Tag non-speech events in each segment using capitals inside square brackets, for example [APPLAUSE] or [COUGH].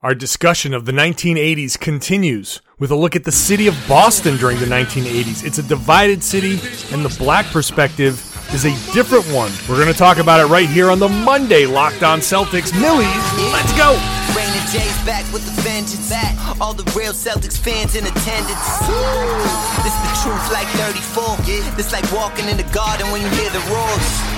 Our discussion of the 1980s continues with a look at the city of Boston during the 1980s. It's a divided city, and the black perspective is a different one. We're going to talk about it right here on the Monday Locked On Celtics. Millies, let's go. Jay's back with the vengeance. Back. All the real Celtics fans in attendance. This is the truth like 34. This like walking in the garden when you hear the roars.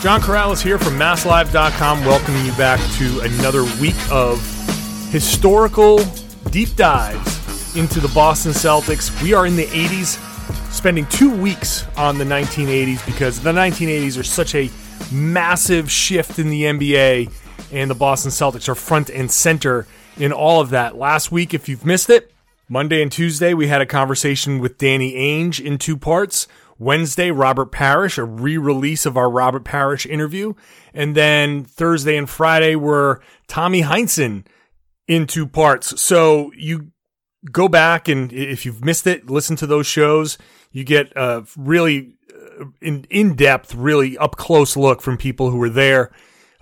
John Karalis here from MassLive.com, welcoming you back to another week of historical deep dives into the Boston Celtics. We are in the 80s, spending two weeks on the 1980s because the 1980s are such a massive shift in the NBA, and the Boston Celtics are front and center in all of that. Last week, if you've missed it, Monday and Tuesday, we had a conversation with Danny Ainge in two parts. Wednesday, Robert Parish, a re-release of our Robert Parish interview. And then Thursday and Friday were Tommy Heinsohn in two parts. So you go back and if you've missed it, listen to those shows. You get a really uh, in, in-depth, really up close look from people who were there.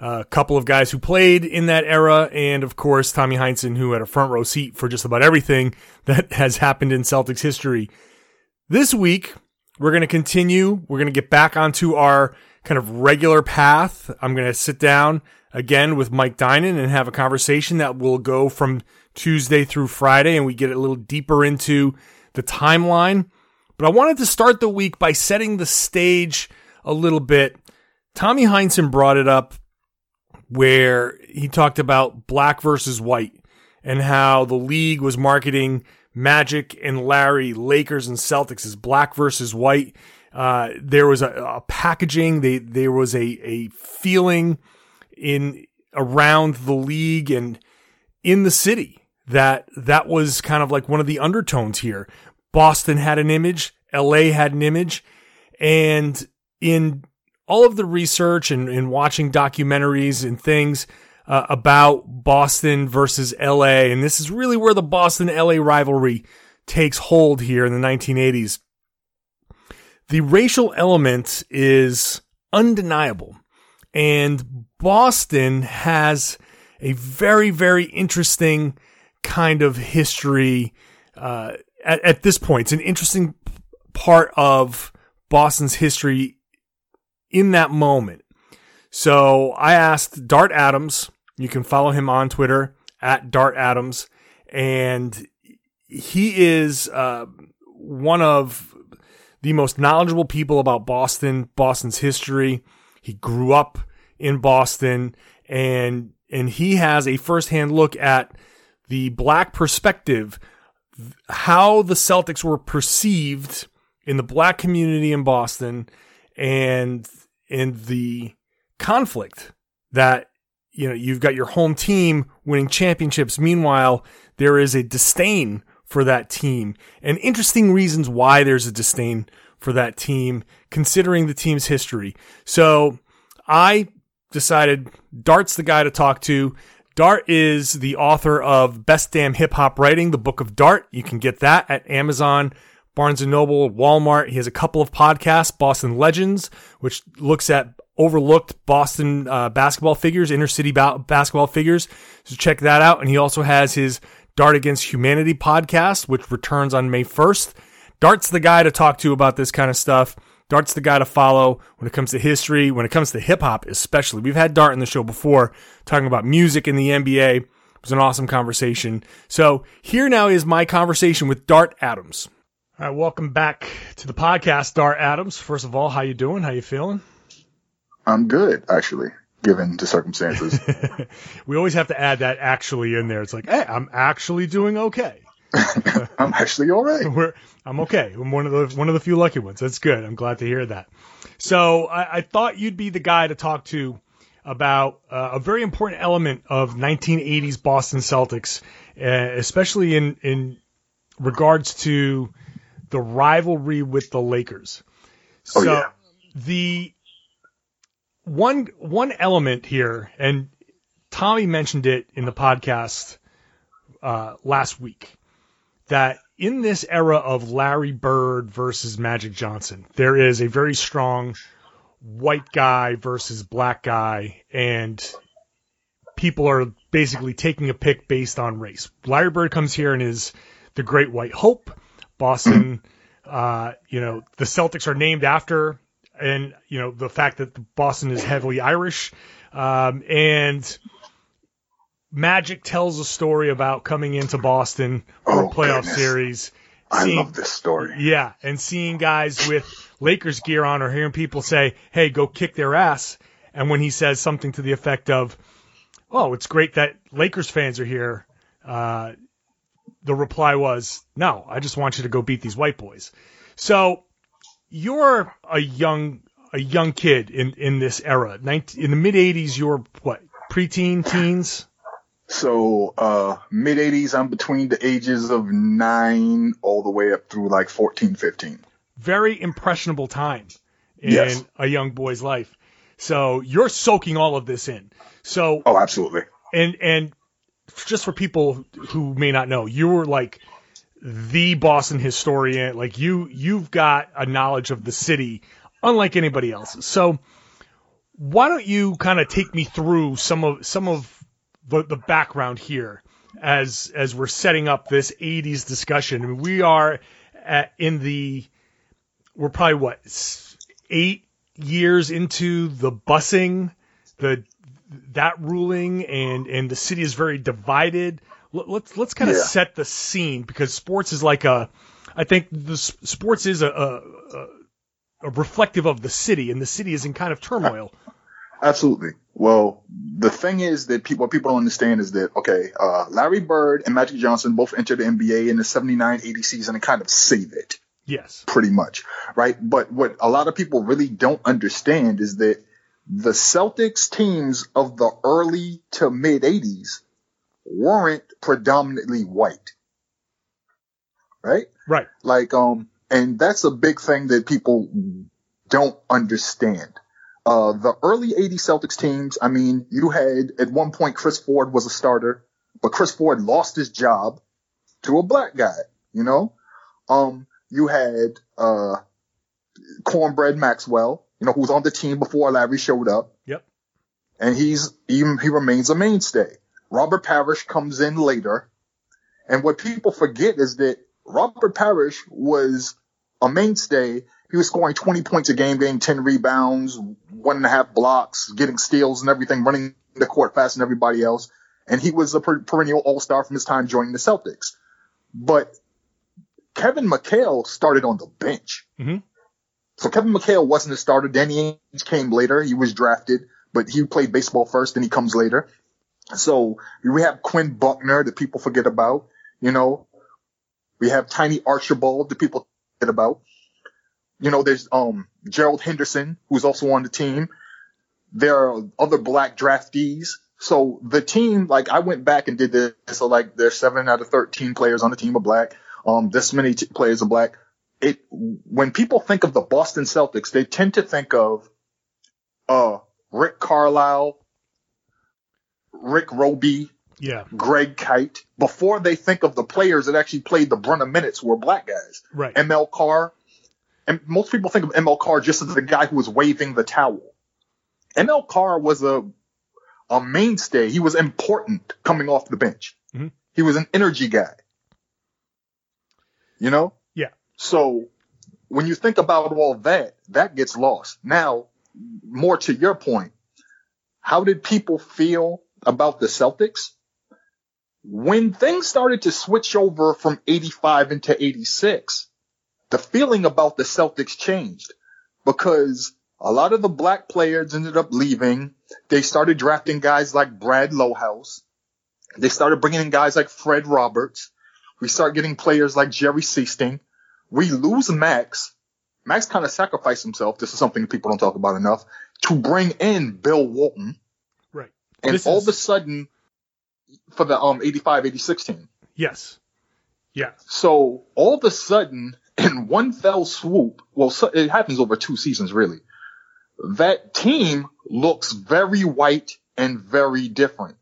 A couple of guys who played in that era, and of course, Tommy Heinsohn, who had a front row seat for just about everything [LAUGHS] that has happened in Celtics history. This week, we're going to continue. We're going to get back onto our kind of regular path. I'm going to sit down again with Mike Dynon and have a conversation that will go from Tuesday through Friday, and we get a little deeper into the timeline. But I wanted to start the week by setting the stage a little bit. Tommy Heinsohn brought it up where he talked about black versus white and how the league was marketing Magic and Larry, Lakers and Celtics is black versus white. Uh, there was a, a, packaging. They, there was a, a feeling in around the league and in the city that that was kind of like one of the undertones here. Boston had an image. LA had an image. And in all of the research and, and watching documentaries and things, uh, about Boston versus LA. And this is really where the Boston LA rivalry takes hold here in the 1980s. The racial element is undeniable. And Boston has a very, very interesting kind of history uh, at, at this point. It's an interesting part of Boston's history in that moment. So I asked Dart Adams, you can follow him on Twitter at Dart Adams, and he is uh, one of the most knowledgeable people about Boston, Boston's history. He grew up in Boston, and and he has a firsthand look at the black perspective, how the Celtics were perceived in the black community in Boston, and in the conflict that you know, you've got your home team winning championships. Meanwhile, there is a disdain for that team and interesting reasons why there's a disdain for that team considering the team's history. So I decided Dart's the guy to talk to. Dart is the author of Best Damn Hip Hop Writing, the Book of Dart. You can get that at Amazon, Barnes and Noble, Walmart. He has a couple of podcasts, Boston Legends, which looks at overlooked Boston uh, basketball figures, inner city ba- basketball figures. So check that out. And he also has his Dart Against Humanity podcast, which returns on May 1st. Dart's the guy to talk to about this kind of stuff. Dart's the guy to follow when it comes to history, when it comes to hip hop, especially. We've had Dart in the show before talking about music in the NBA. It was an awesome conversation. So here now is my conversation with Dart Adams. All right, welcome back to the podcast, Dart Adams. First of all, how you doing? How you feeling? I'm good, actually, given the circumstances. [LAUGHS] we always have to add that actually in there. It's like, hey, I'm actually doing okay. [LAUGHS] I'm actually all right. We're, I'm okay. I'm one of the one of the few lucky ones. That's good. I'm glad to hear that. So I, I thought you'd be the guy to talk to about uh, a very important element of 1980s Boston Celtics, uh, especially in in regards to the rivalry with the Lakers. Oh, so yeah. the one one element here, and Tommy mentioned it in the podcast uh, last week, that in this era of Larry Bird versus Magic Johnson, there is a very strong white guy versus black guy, and people are basically taking a pick based on race. Larry Bird comes here and is the Great White Hope. Boston, [CLEARS THROAT] uh, you know, the Celtics are named after, and you know the fact that Boston is heavily Irish, um, and Magic tells a story about coming into Boston for a Oh, playoff goodness. series. I love this story. yeah, and seeing guys with Lakers gear on or hearing people say, "Hey, go kick their ass," and when he says something to the effect of, "Oh, it's great that Lakers fans are here," uh, the reply was, "No, I just want you to go beat these white boys." So you're a young a young kid in in this era. 19, in the mid '80s, you're what preteen, teens. So, uh, mid 80s, I'm between the ages of nine all the way up through like 14, 15. very impressionable time in Yes. a young boy's life. So you're soaking all of this in. So Oh, absolutely. and and just for people who may not know, you were like the Boston historian. Like you you've got a knowledge of the city unlike anybody else. So why don't you kind of take me through some of some of the, the background here as as we're setting up this 80s discussion. I mean, we are at, in the we're probably what eight years into the busing, the that ruling, and and the city is very divided. Let's let's kind of Yeah. set the scene because sports is like a, I think the s- sports is a, a, a, reflective of the city, and the city is in kind of turmoil. Absolutely. Well, the thing is that people, what people don't understand is that, okay, uh, Larry Bird and Magic Johnson both entered the NBA in the 79-80 season and kind of save it. Yes. pretty much, right? But what a lot of people really don't understand is that the Celtics teams of the early to mid 80s weren't predominantly white, right? Right. Like, um, and that's a big thing that people don't understand. Uh, the early 80 Celtics teams, I mean, you had at one point Chris Ford was a starter, but Chris Ford lost his job to a black guy, you know? Um, you had, uh, Cornbread Maxwell, you know, who was on the team before Larry showed up. Yep. And he's, he, he remains a mainstay. Robert Parish comes in later. And what people forget is that Robert Parish was a mainstay. He was scoring 20 points a game, getting 10 rebounds, one and a half blocks, getting steals and everything, running the court faster than everybody else. And he was a per- perennial all-star from his time joining the Celtics. But Kevin McHale started on the bench. Mhm. So Kevin McHale wasn't a starter. Danny Ainge came later. He was drafted, but he played baseball first, then he comes later. So we have Quinn Buckner that people forget about. You know, we have Tiny Archibald that people forget about. You know, there's um Gerald Henderson who's also on the team. There are other black draftees. So the team, like I went back and did this. So like there's seven out of 13 players on the team are black. Um, this many t- players are black. It, when people think of the Boston Celtics, they tend to think of, uh, Rick Carlisle, Rick Robey, Yeah. Greg Kite, before they think of the players that actually played the brunt of minutes were black guys. Right. ML Carr. And most people think of ML Carr just as the guy who was waving the towel. ML Carr was a a mainstay. He was important coming off the bench. Mhm. He was an energy guy. You know? Yeah. So when you think about all that, that gets lost. Now, more to your point, how did people feel about the Celtics? When things started to switch over from 85 into 86, the feeling about the Celtics changed because a lot of the black players ended up leaving. They started drafting guys like Brad Lohaus. They started bringing in guys like Fred Roberts. We start getting players like Jerry Sichting. We lose Max. Max kind of sacrificed himself. This is something people don't talk about enough to bring in Bill Walton. And This all is- of a sudden, for the um 85, 86 team, Yes. Yeah. So all of a sudden, [CLEARS THROAT] in one fell swoop, well, it happens over two seasons really. That team looks very white and very different.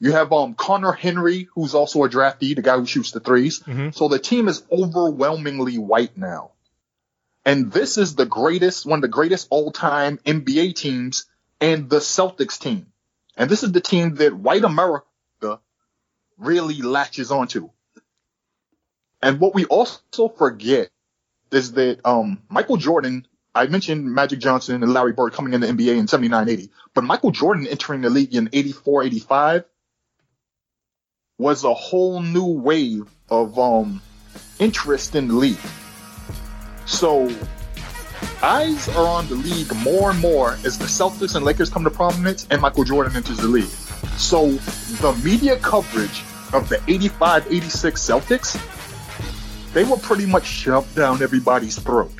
You have um Conner Henry, who's also a draftee, the guy who shoots the 3s Mhm. So the team is overwhelmingly white now. And this is the greatest, one of the greatest all-time NBA teams and the Celtics team. And this is the team that white America really latches onto. And what we also forget is that um, Michael Jordan, I mentioned Magic Johnson and Larry Bird coming in the NBA in 79, 80, but Michael Jordan entering the league in 84, 85 was a whole new wave of um, interest in the league. So eyes are on the league more and more as the Celtics and Lakers come to prominence and Michael Jordan enters the league. So the media coverage of the 85 86 Celtics, they were pretty much shoved down everybody's throat.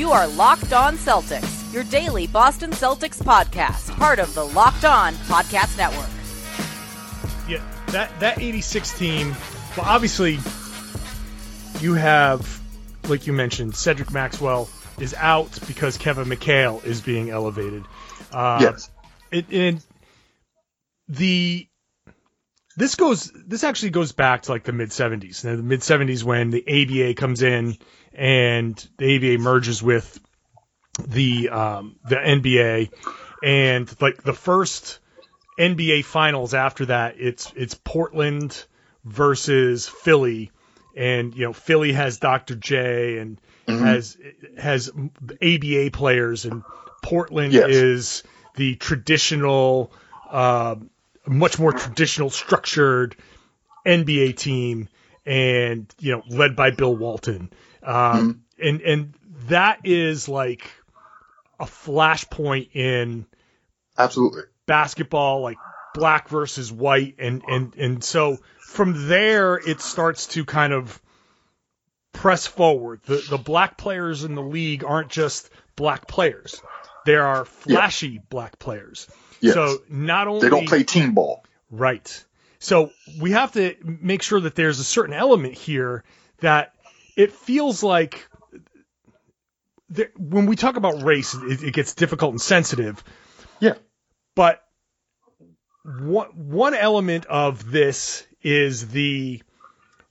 You are Locked On Celtics, your daily Boston Celtics podcast, part of the Locked On Podcast Network. Yeah, that that 86 team, well obviously you have like you mentioned Cedric Maxwell is out because Kevin McHale is being elevated. Uh, yes. it, and the this goes this actually goes back to like the mid 70s the mid 70s when the ABA comes in and the ABA merges with the um, the NBA and like the first NBA finals after that it's it's Portland versus Philly and you know Philly has Dr. J and has has ABA players and Portland Yes. is the traditional uh, much more traditional structured NBA team and you know led by Bill Walton um, and and that is like a flashpoint in Absolutely. basketball like black versus white and and and so from there it starts to kind of press forward the the black players in the league aren't just black players there are flashy black players Yes. so not only they don't play team ball. Right. So we have to make sure that there's a certain element here that it feels like there, when we talk about race, it, it gets difficult and sensitive. Yeah. But one one element of this is the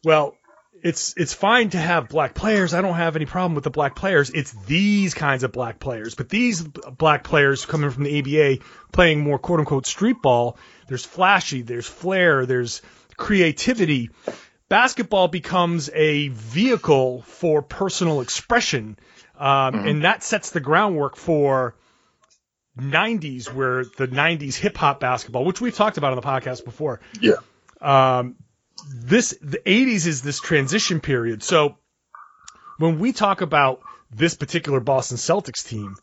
well, it's it's fine to have black players. I don't have any problem with the black players. It's these kinds of black players. But these black players coming from the ABA playing more quote unquote street ball, there's flashy, there's flair, there's creativity. Basketball becomes a vehicle for personal expression. Um, and that sets the groundwork for 90s where the 90s hip hop basketball, which we've talked about on the podcast before, Yeah. um, this the 80s is this transition period. So when we talk about this particular Boston Celtics team,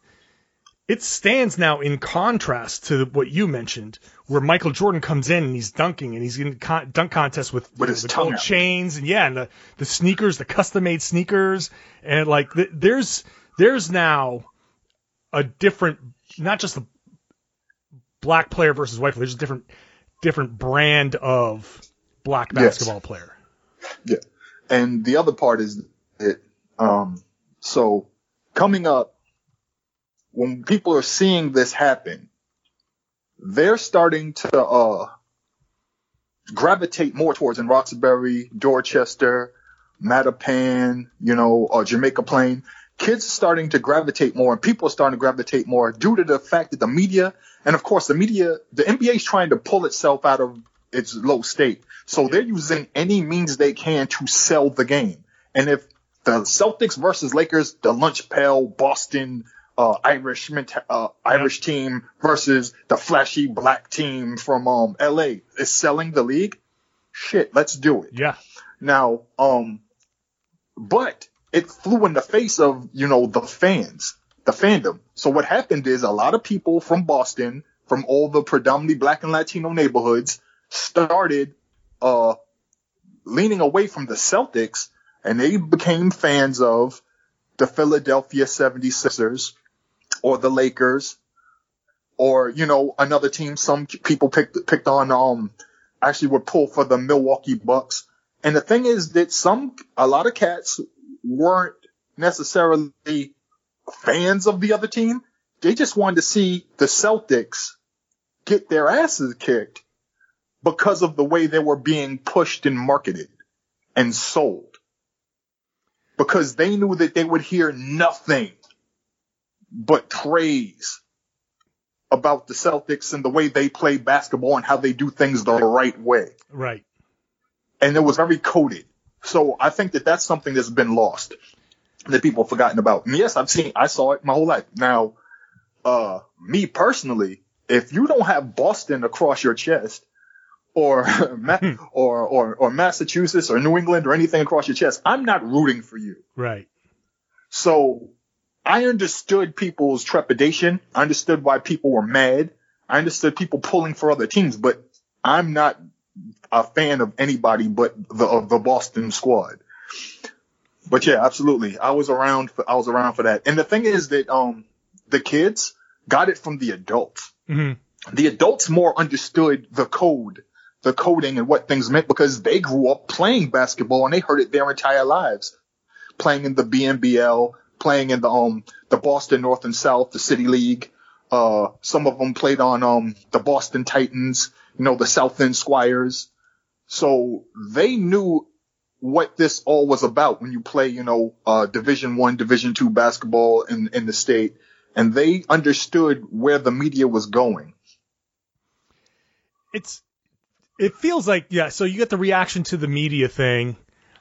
it stands now in contrast to what you mentioned, where Michael Jordan comes in and he's dunking and he's in con- dunk contest with, With his the gold out. chains and yeah, and the, the sneakers, the custom made sneakers, and like th- there's there's now a different, not just the black player versus white player, there's a different different brand of black Yes. basketball player. Yeah. And the other part is that, um, so coming up, when people are seeing this happen, they're starting to, uh, gravitate more towards in Roxbury, Dorchester, Mattapan, you know, uh, Jamaica Plain. Kids are starting to gravitate more and people are starting to gravitate more due to the fact that the media, and of course the media, the NBA is trying to pull itself out of its low state. So they're using any means they can to sell the game. And if the Celtics versus Lakers, the lunch pail, Boston, uh, Irish, uh, Irish team versus the flashy black team from, um, LA is selling the league, shit, let's do it. Yeah. Now, um, but it flew in the face of, you know, the fans, the fandom. So what happened is a lot of people from Boston, from all the predominantly black and Latino neighborhoods started, uh, leaning away from the Celtics and they became fans of the Philadelphia 76ers or the Lakers or, you know, another team some people picked, picked on, um, actually would pull for the Milwaukee Bucks. And the thing is that some, a lot of cats weren't necessarily fans of the other team. They just wanted to see the Celtics get their asses kicked because of the way they were being pushed and marketed and sold. Because they knew that they would hear nothing but praise about the Celtics and the way they play basketball and how they do things the right way. Right. And it was very coded. So I think that that's something that's been lost that people have forgotten about. And yes, I've seen, I saw it my whole life. Now, uh, me personally, if you don't have Boston across your chest, or, [LAUGHS] or, or, or Massachusetts or New England or anything across your chest, I'm not rooting for you. Right. So I understood people's trepidation. I understood why people were mad. I understood people pulling for other teams, but I'm not a fan of anybody but the of the Boston squad. But yeah, absolutely. I was around for I was around for that. And the thing is that um the kids got it from the adults. Mm-hmm. The adults more understood the code, the coding and what things meant because they grew up playing basketball and they heard it their entire lives. Playing in the BNBL, playing in the um the Boston North and South, the City League. Uh, some of them played on um the Boston Titans, you know, the South End Squires. So they knew what this all was about when you play, you know, uh, Division One, Division Two basketball in in the state, and they understood where the media was going. It's it feels like yeah. So you get the reaction to the media thing.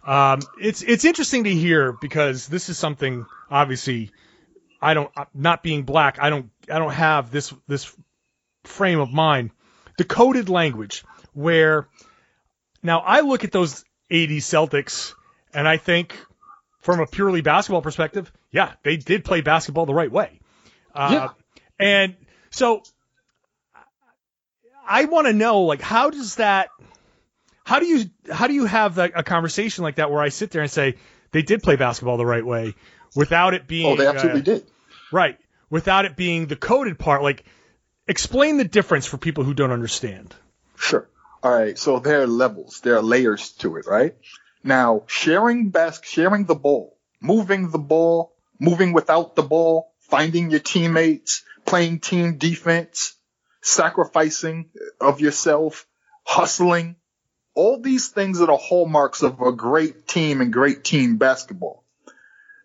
Um, it's it's interesting to hear because this is something obviously I don't not being black I don't I don't have this this frame of mind. The coded language where now I look at those 80 Celtics and I think from a purely basketball perspective, yeah, they did play basketball the right way. Uh, Yeah. And so I want to know, like, how does that, how do you, how do you have that, a conversation like that where I sit there and say they did play basketball the right way without it being, Oh, they absolutely uh, did. right, without it being the coded part? Like, explain the difference for people who don't understand. Sure. All right. So there are levels, there are layers to it, right? Now, sharing bas- sharing the ball, moving the ball, moving without the ball, finding your teammates, playing team defense, sacrificing of yourself, hustling. All these things are the hallmarks of a great team and great team basketball.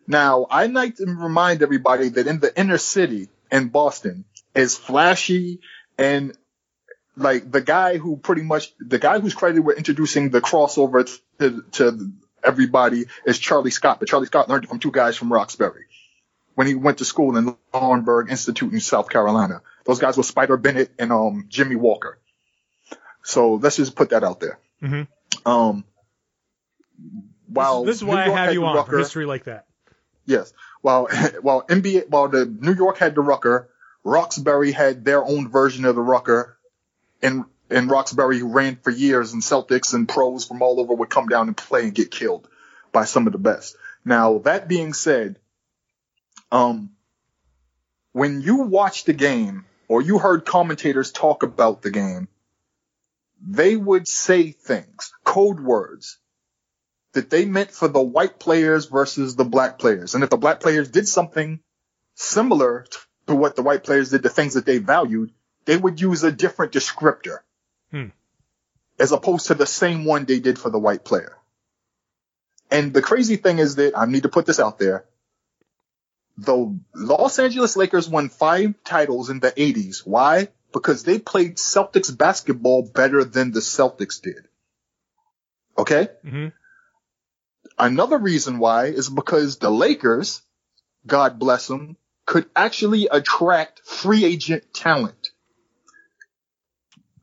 Now, I like to remind everybody that in the inner city in Boston, as flashy and like the guy who pretty much the guy who's credited with introducing the crossover to, to everybody is Charlie Scott, but Charlie Scott learned it from two guys from Roxbury when he went to school in Laurinburg Institute in South Carolina. Those guys were Spider Bennett and um Jimmy Walker. So let's just put that out there. Mhm. Um, while this is New why I have you on for Rucker- history like that. Yes. While [LAUGHS] while NBA while the New York had the Rucker, Roxbury had their own version of the Rucker, and and Roxbury ran for years, and Celtics and pros from all over would come down and play and get killed by some of the best. Now that being said, um, when you watched the game or you heard commentators talk about the game, they would say things, code words that they meant for the white players versus the black players. And if the black players did something similar to what the white players did, the things that they valued, they would use a different descriptor Hmm. as opposed to the same one they did for the white player. And the crazy thing is that I need to put this out there. The Los Angeles Lakers won five titles in the 80s. Why? Because they played Celtics basketball better than the Celtics did. Okay? hmm Another reason why is because the Lakers, God bless them, could actually attract free agent talent.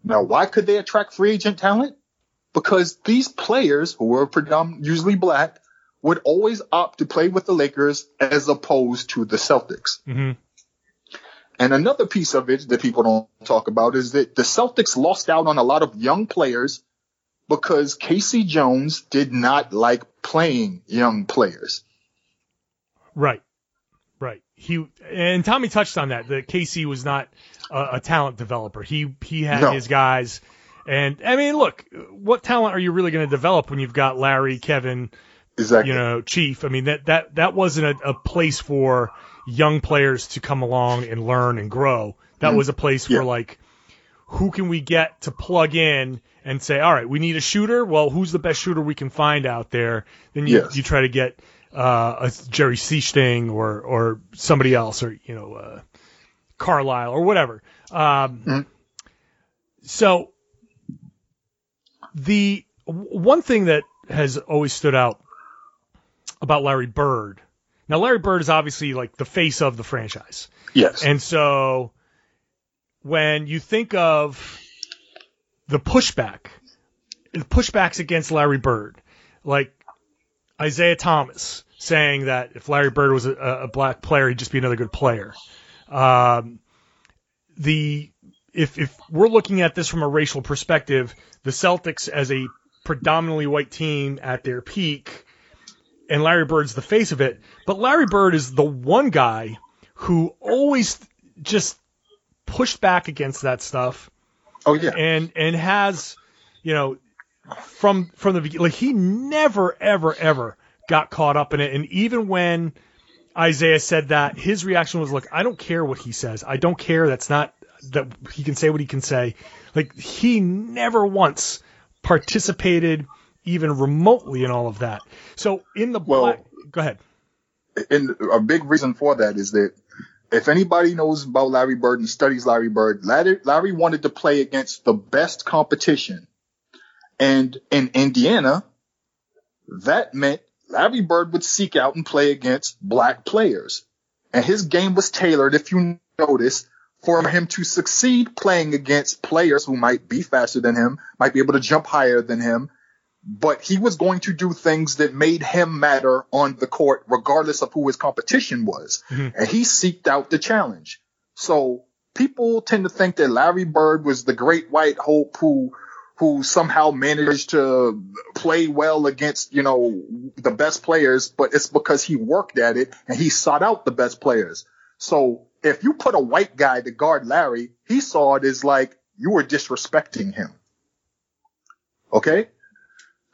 Now, why could they attract free agent talent? Because these players, who were predominantly usually black, would always opt to play with the Lakers as opposed to the Celtics. hmm And another piece of it that people don't talk about is that the Celtics lost out on a lot of young players because K.C. Jones did not like playing young players. Right. Right. He and Tommy touched on that. That K.C. was not a, a talent developer. He he had No. his guys, and I mean, look, what talent are you really going to develop when you've got Larry, Kevin, Exactly. you know, Chief? I mean, that that that wasn't a, a place for young players to come along and learn and grow. That was a place Mm-hmm. Yeah. for like, who can we get to plug in and say, all right, we need a shooter. Well, who's the best shooter we can find out there? Then you Yes. you try to get uh, a Jerry Sichting or or somebody else or you know uh, Carlisle or whatever. Um, Mhm. So the one thing that has always stood out about Larry Bird. Now Larry Bird is obviously like the face of the franchise. yes. And so when you think of the pushback, the pushbacks against Larry Bird, like Isiah Thomas saying that if Larry Bird was a, a black player, he'd just be another good player. Um, the if if we're looking at this from a racial perspective, the Celtics as a predominantly white team at their peak, and Larry Bird's the face of it. But Larry Bird is the one guy who always just pushed back against that stuff oh yeah. and and has you know from from the like he never ever ever got caught up in it and even when Isiah said that his reaction was look I don't care what he says I don't care that's not that he can say what he can say like he never once participated even remotely in all of that so in the Well- black go ahead and a big reason for that is that if anybody knows about Larry Bird and studies Larry Bird, Larry, Larry wanted to play against the best competition. And in Indiana, that meant Larry Bird would seek out and play against black players. And his game was tailored, if you notice, for him to succeed playing against players who might be faster than him, might be able to jump higher than him, but he was going to do things that made him matter on the court, regardless of who his competition was. Mhm. And he seeked out the challenge. So people tend to think that Larry Bird was the great white hope who who somehow managed to play well against, you know, the best players, but it's because he worked at it and he sought out the best players. So if you put a white guy to guard Larry, he saw it as like you were disrespecting him. Okay?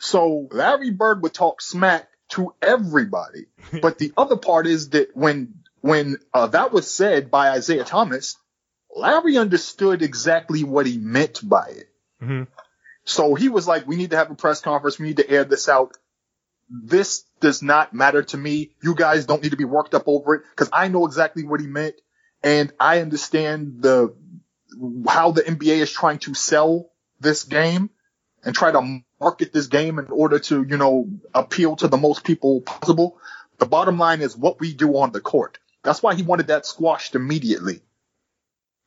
So [LAUGHS] Larry Bird would talk smack to everybody. but the other part is that when when uh, that was said by Isiah Thomas, Larry understood exactly what he meant by it. Mhm. So he was like, "We need to have a press conference. We need to air this out. This does not matter to me. You guys don't need to be worked up over it because I know exactly what he meant, and I understand the how the NBA is trying to sell this game and try to market this game in order to, you know, appeal to the most people possible. The bottom line is what we do on the court. That's why he wanted that squashed immediately.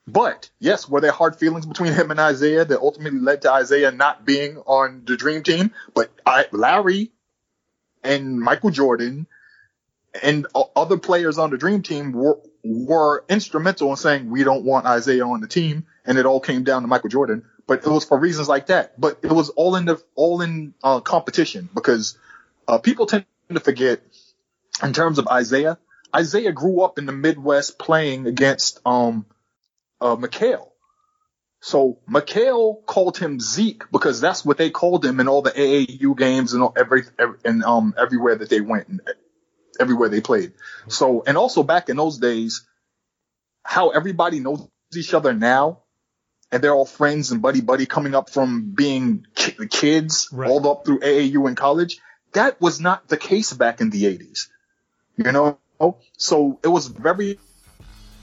But yes, were there hard feelings between him and Isiah that ultimately led to Isiah not being on the dream team? But I, Larry and Michael Jordan and other players on the dream team were, were instrumental in saying we don't want Isiah on the team. And it all came down to Michael Jordan, but it was for reasons like that. But it was all in the, all in uh, competition because uh, people tend to forget in terms of Isiah, Isiah grew up in the Midwest playing against, um, uh, McHale. So McHale called him Zeke because that's what they called him in all the AAU games and all, every, every and um everywhere that they went and everywhere they played. So and also back in those days, how everybody knows each other now, and they're all friends and buddy buddy coming up from being ki- kids Right. all up through AAU and college. That was not the case back in the 80s. You know, so it was very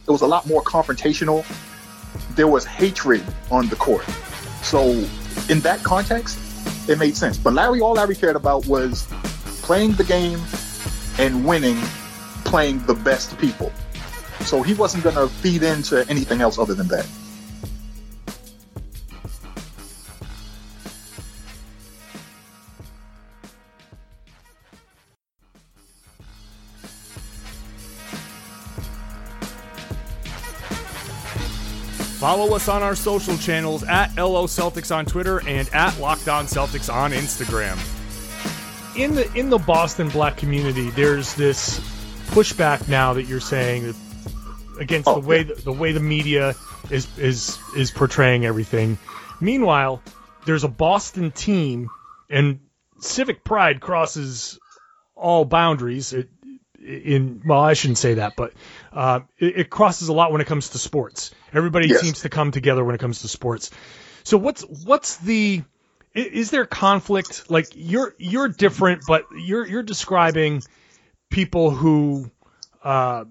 it was a lot more confrontational. There was hatred on the court. So in that context, it made sense. But Larry, all Larry cared about was playing the game and winning, playing the best people. So he wasn't going to feed into anything else other than that. Follow us on our social channels at LO Celtics on Twitter and at Locked On Celtics on Instagram. In the in the Boston black community, there's this pushback now that you're saying against Oh, the way yeah. the, way the media is is is portraying everything. Meanwhile, there's a Boston team, and civic pride crosses all boundaries. It, in well, I shouldn't say that, but uh, it, it crosses a lot when it comes to sports. Everybody Yes. seems to come together when it comes to sports. So what's what's the is there conflict? Like you're you're different, but you're you're describing people who uh,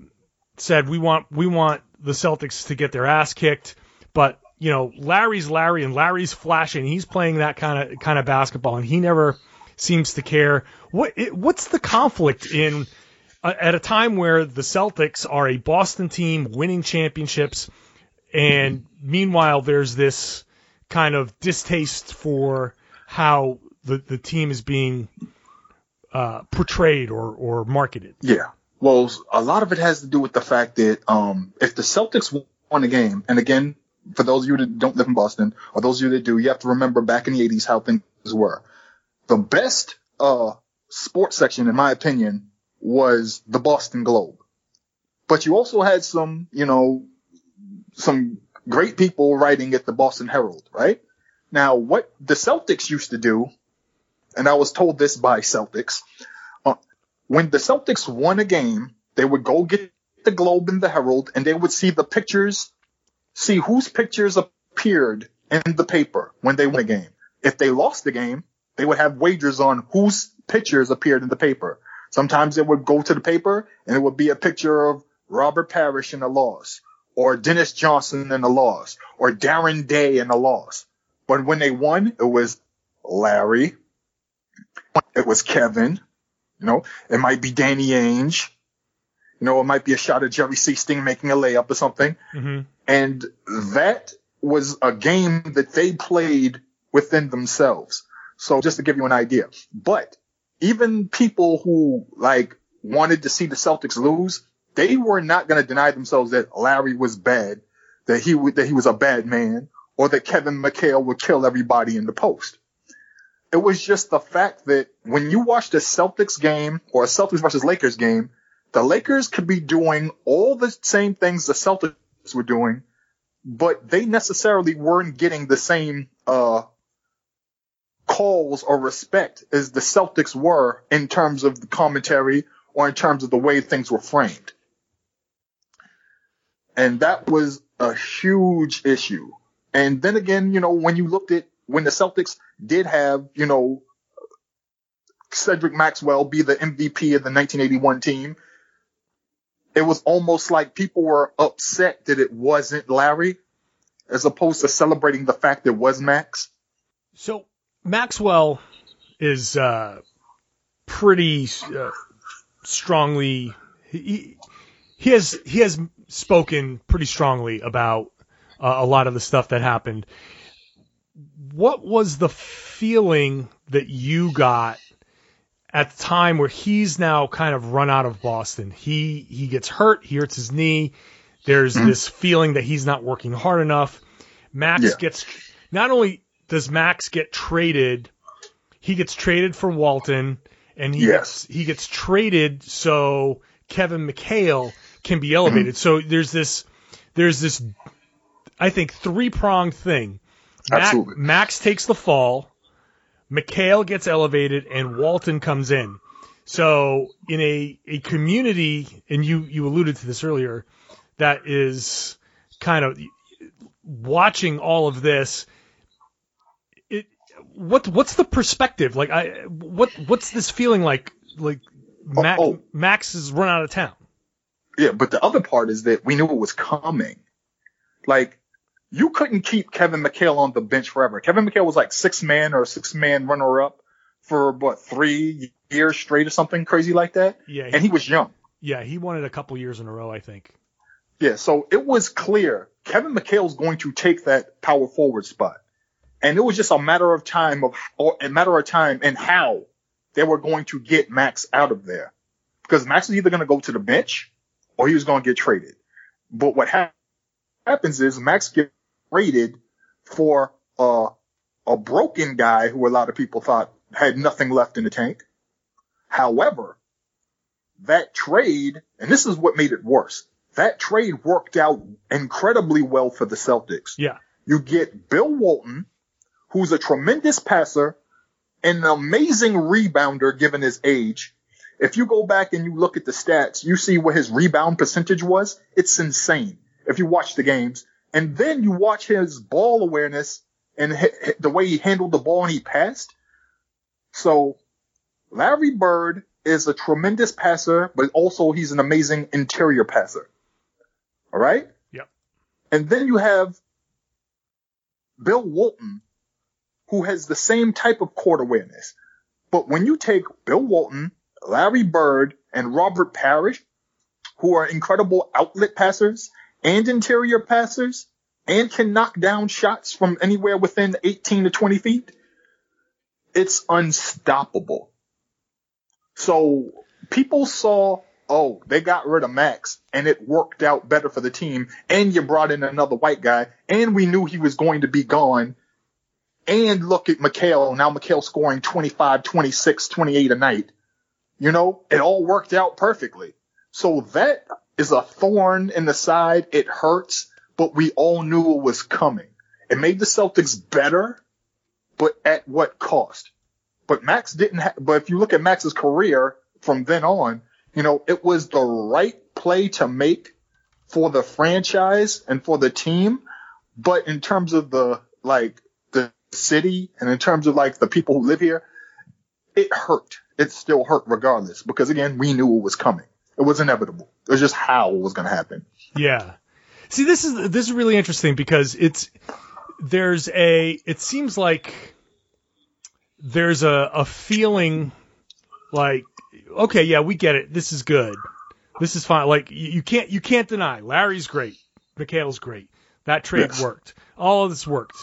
said we want we want the Celtics to get their ass kicked, but you know Larry's Larry and Larry's flashing. He's playing that kind of kind of basketball, and he never seems to care. What it, what's the conflict in at a time where the Celtics are a Boston team winning championships, and meanwhile there's this kind of distaste for how the the team is being uh, portrayed or or marketed. Yeah. Well, a lot of it has to do with the fact that um, if the Celtics won a game, and again, for those of you that don't live in Boston, or those of you that do, you have to remember back in the 80s how things were. The best uh, sports section, in my opinion, was the Boston Globe. But you also had some, you know, some great people writing at the Boston Herald, right? Now, what the Celtics used to do, and I was told this by Celtics, uh, when the Celtics won a game, they would go get the Globe and the Herald, and they would see the pictures, see whose pictures appeared in the paper when they won a game. If they lost the game, they would have wagers on whose pictures appeared in the paper. Sometimes it would go to the paper and it would be a picture of Robert Parish in a loss, or Dennis Johnson in a loss, or Darren Daye in a loss. But when they won, it was Larry, it was Kevin, you know, it might be Danny Ainge, you know, it might be a shot of Jerry Sichting making a layup or something. Mm-hmm. And that was a game that they played within themselves. So just to give you an idea, but even people who like wanted to see the Celtics lose, they were not going to deny themselves that Larry was bad, that he would, that he was a bad man, or that Kevin McHale would kill everybody in the post. It was just the fact that when you watch the Celtics game or a Celtics versus Lakers game, the Lakers could be doing all the same things the Celtics were doing, but they necessarily weren't getting the same uh, calls or respect as the Celtics were in terms of the commentary or in terms of the way things were framed. And that was a huge issue. And then again, you know, when you looked at when the Celtics did have, you know, Cedric Maxwell be the MVP of the 1981 team, it was almost like people were upset that it wasn't Larry as opposed to celebrating the fact it was Max. So Maxwell is uh, pretty uh, strongly. He, he has he has spoken pretty strongly about uh, a lot of the stuff that happened. What was the feeling that you got at the time where he's now kind of run out of Boston? He he gets hurt, he hurts his knee. There's this feeling that he's not working hard enough. Max Yeah. gets not only does Max get traded, he gets traded for Walton, and he Yes. gets he gets traded so Kevin McHale can be elevated. Mm-hmm. So there's this there's this I think three pronged thing. Ma- Absolutely. Max takes the fall, McHale gets elevated, and Walton comes in. So in a, a community, and you, you alluded to this earlier, that is kind of watching all of this. What what's the perspective like? I what what's this feeling like? Like oh, Max, oh. Max is run out of town. Yeah, but the other part is that we knew it was coming. Like, you couldn't keep Kevin McHale on the bench forever. Kevin McHale was like six man or six man runner up for what three years straight or something crazy like that. Yeah, And he was young. yeah, he won it a couple years in a row, I think. Yeah, so it was clear Kevin McHale's going to take that power forward spot. And it was just a matter of time of, or a matter of time and how they were going to get Max out of there. Because Max was either going to go to the bench or he was going to get traded. But what hap- happens is Max gets traded for a, a broken guy who a lot of people thought had nothing left in the tank. However, that trade, and this is what made it worse, that trade worked out incredibly well for the Celtics. Yeah. You get Bill Walton, who's a tremendous passer and an amazing rebounder given his age. If you go back and you look at the stats, you see what his rebound percentage was. It's insane. If you watch the games and then you watch his ball awareness and the way he handled the ball and he passed. So Larry Bird is a tremendous passer, but also he's an amazing interior passer. All right. Yep. And then you have Bill Walton, who has the same type of court awareness. But when you take Bill Walton, Larry Bird, and Robert Parish, who are incredible outlet passers and interior passers, and can knock down shots from anywhere within 18 to 20 feet, it's unstoppable. So people saw, oh, they got rid of Max and it worked out better for the team. And you brought in another white guy and we knew he was going to be gone. And look at McHale. Now McHale scoring 25, 26, 28 a night. You know, it all worked out perfectly. So that is a thorn in the side. It hurts, but we all knew it was coming. It made the Celtics better, but at what cost? But Max didn't have, but if you look at Max's career from then on, you know, it was the right play to make for the franchise and for the team. But in terms of the, like, city and in terms of like the people who live here, it hurt. It still hurt regardless because again, we knew it was coming. It was inevitable. It was just how it was going to happen. Yeah. See, this is, this is really interesting because it's, there's a, it seems like there's a, a feeling like, okay, yeah, we get it. This is good. This is fine. Like you, you can't you can't deny Larry's great, McHale's great. That trade Yes. worked. All of this worked.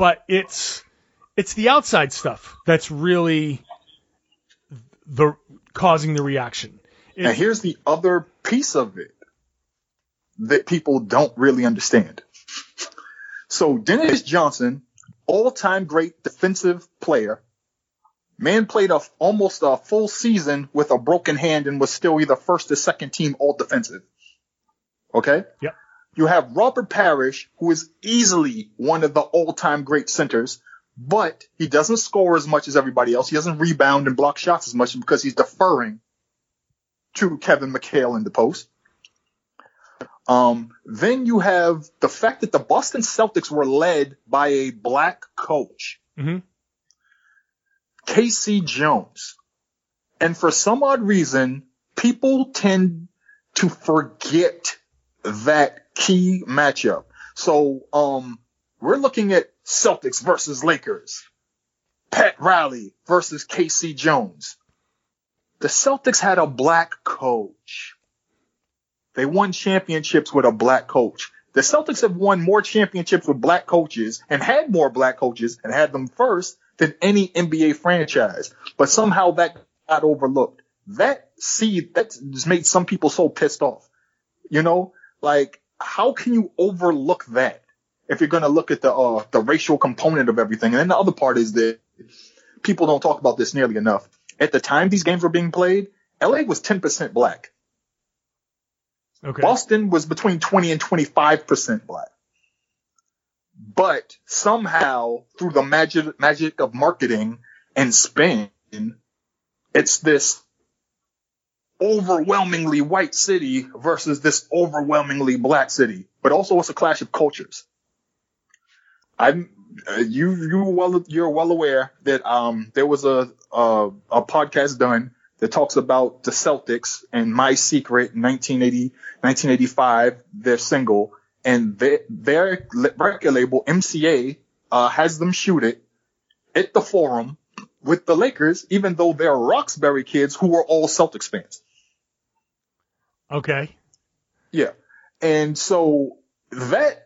But it's it's the outside stuff that's really the causing the reaction. It- And here's the other piece of it that people don't really understand. So Dennis Johnson, all-time great defensive player, man played a, almost a full season with a broken hand and was still either first or second team all defensive. Okay? Yep. You have Robert Parish, who is easily one of the all-time great centers, but he doesn't score as much as everybody else. He doesn't rebound and block shots as much because he's deferring to Kevin McHale in the post. Um, then you have the fact that the Boston Celtics were led by a black coach, Mhm. K.C. Jones. And for some odd reason, people tend to forget that key matchup. So, um, we're looking at Celtics versus Lakers. Pat Riley versus K.C. Jones. The Celtics had a black coach. They won championships with a black coach. The Celtics have won more championships with black coaches and had more black coaches and had them first than any NBA franchise. But somehow that got overlooked. That see, that made some people so pissed off. You know, like how can you overlook that if you're going to look at the uh, the racial component of everything? And then the other part is that people don't talk about this nearly enough. At the time these games were being played, LA was 10% black. okay. Boston was between 20 and 25% black. But somehow through the magic, magic of marketing and spin, it's this overwhelmingly white city versus this overwhelmingly black city. But also it's a clash of cultures. I'm, uh, you, you well, you're well aware that, um, there was a, a, a podcast done that talks about the Celtics and My Secret 1980, 1985, their single, and their, their record label MCA uh, has them shoot it at the Forum with the Lakers, even though they're Roxbury kids who were all Celtics fans. Okay. Yeah, and so that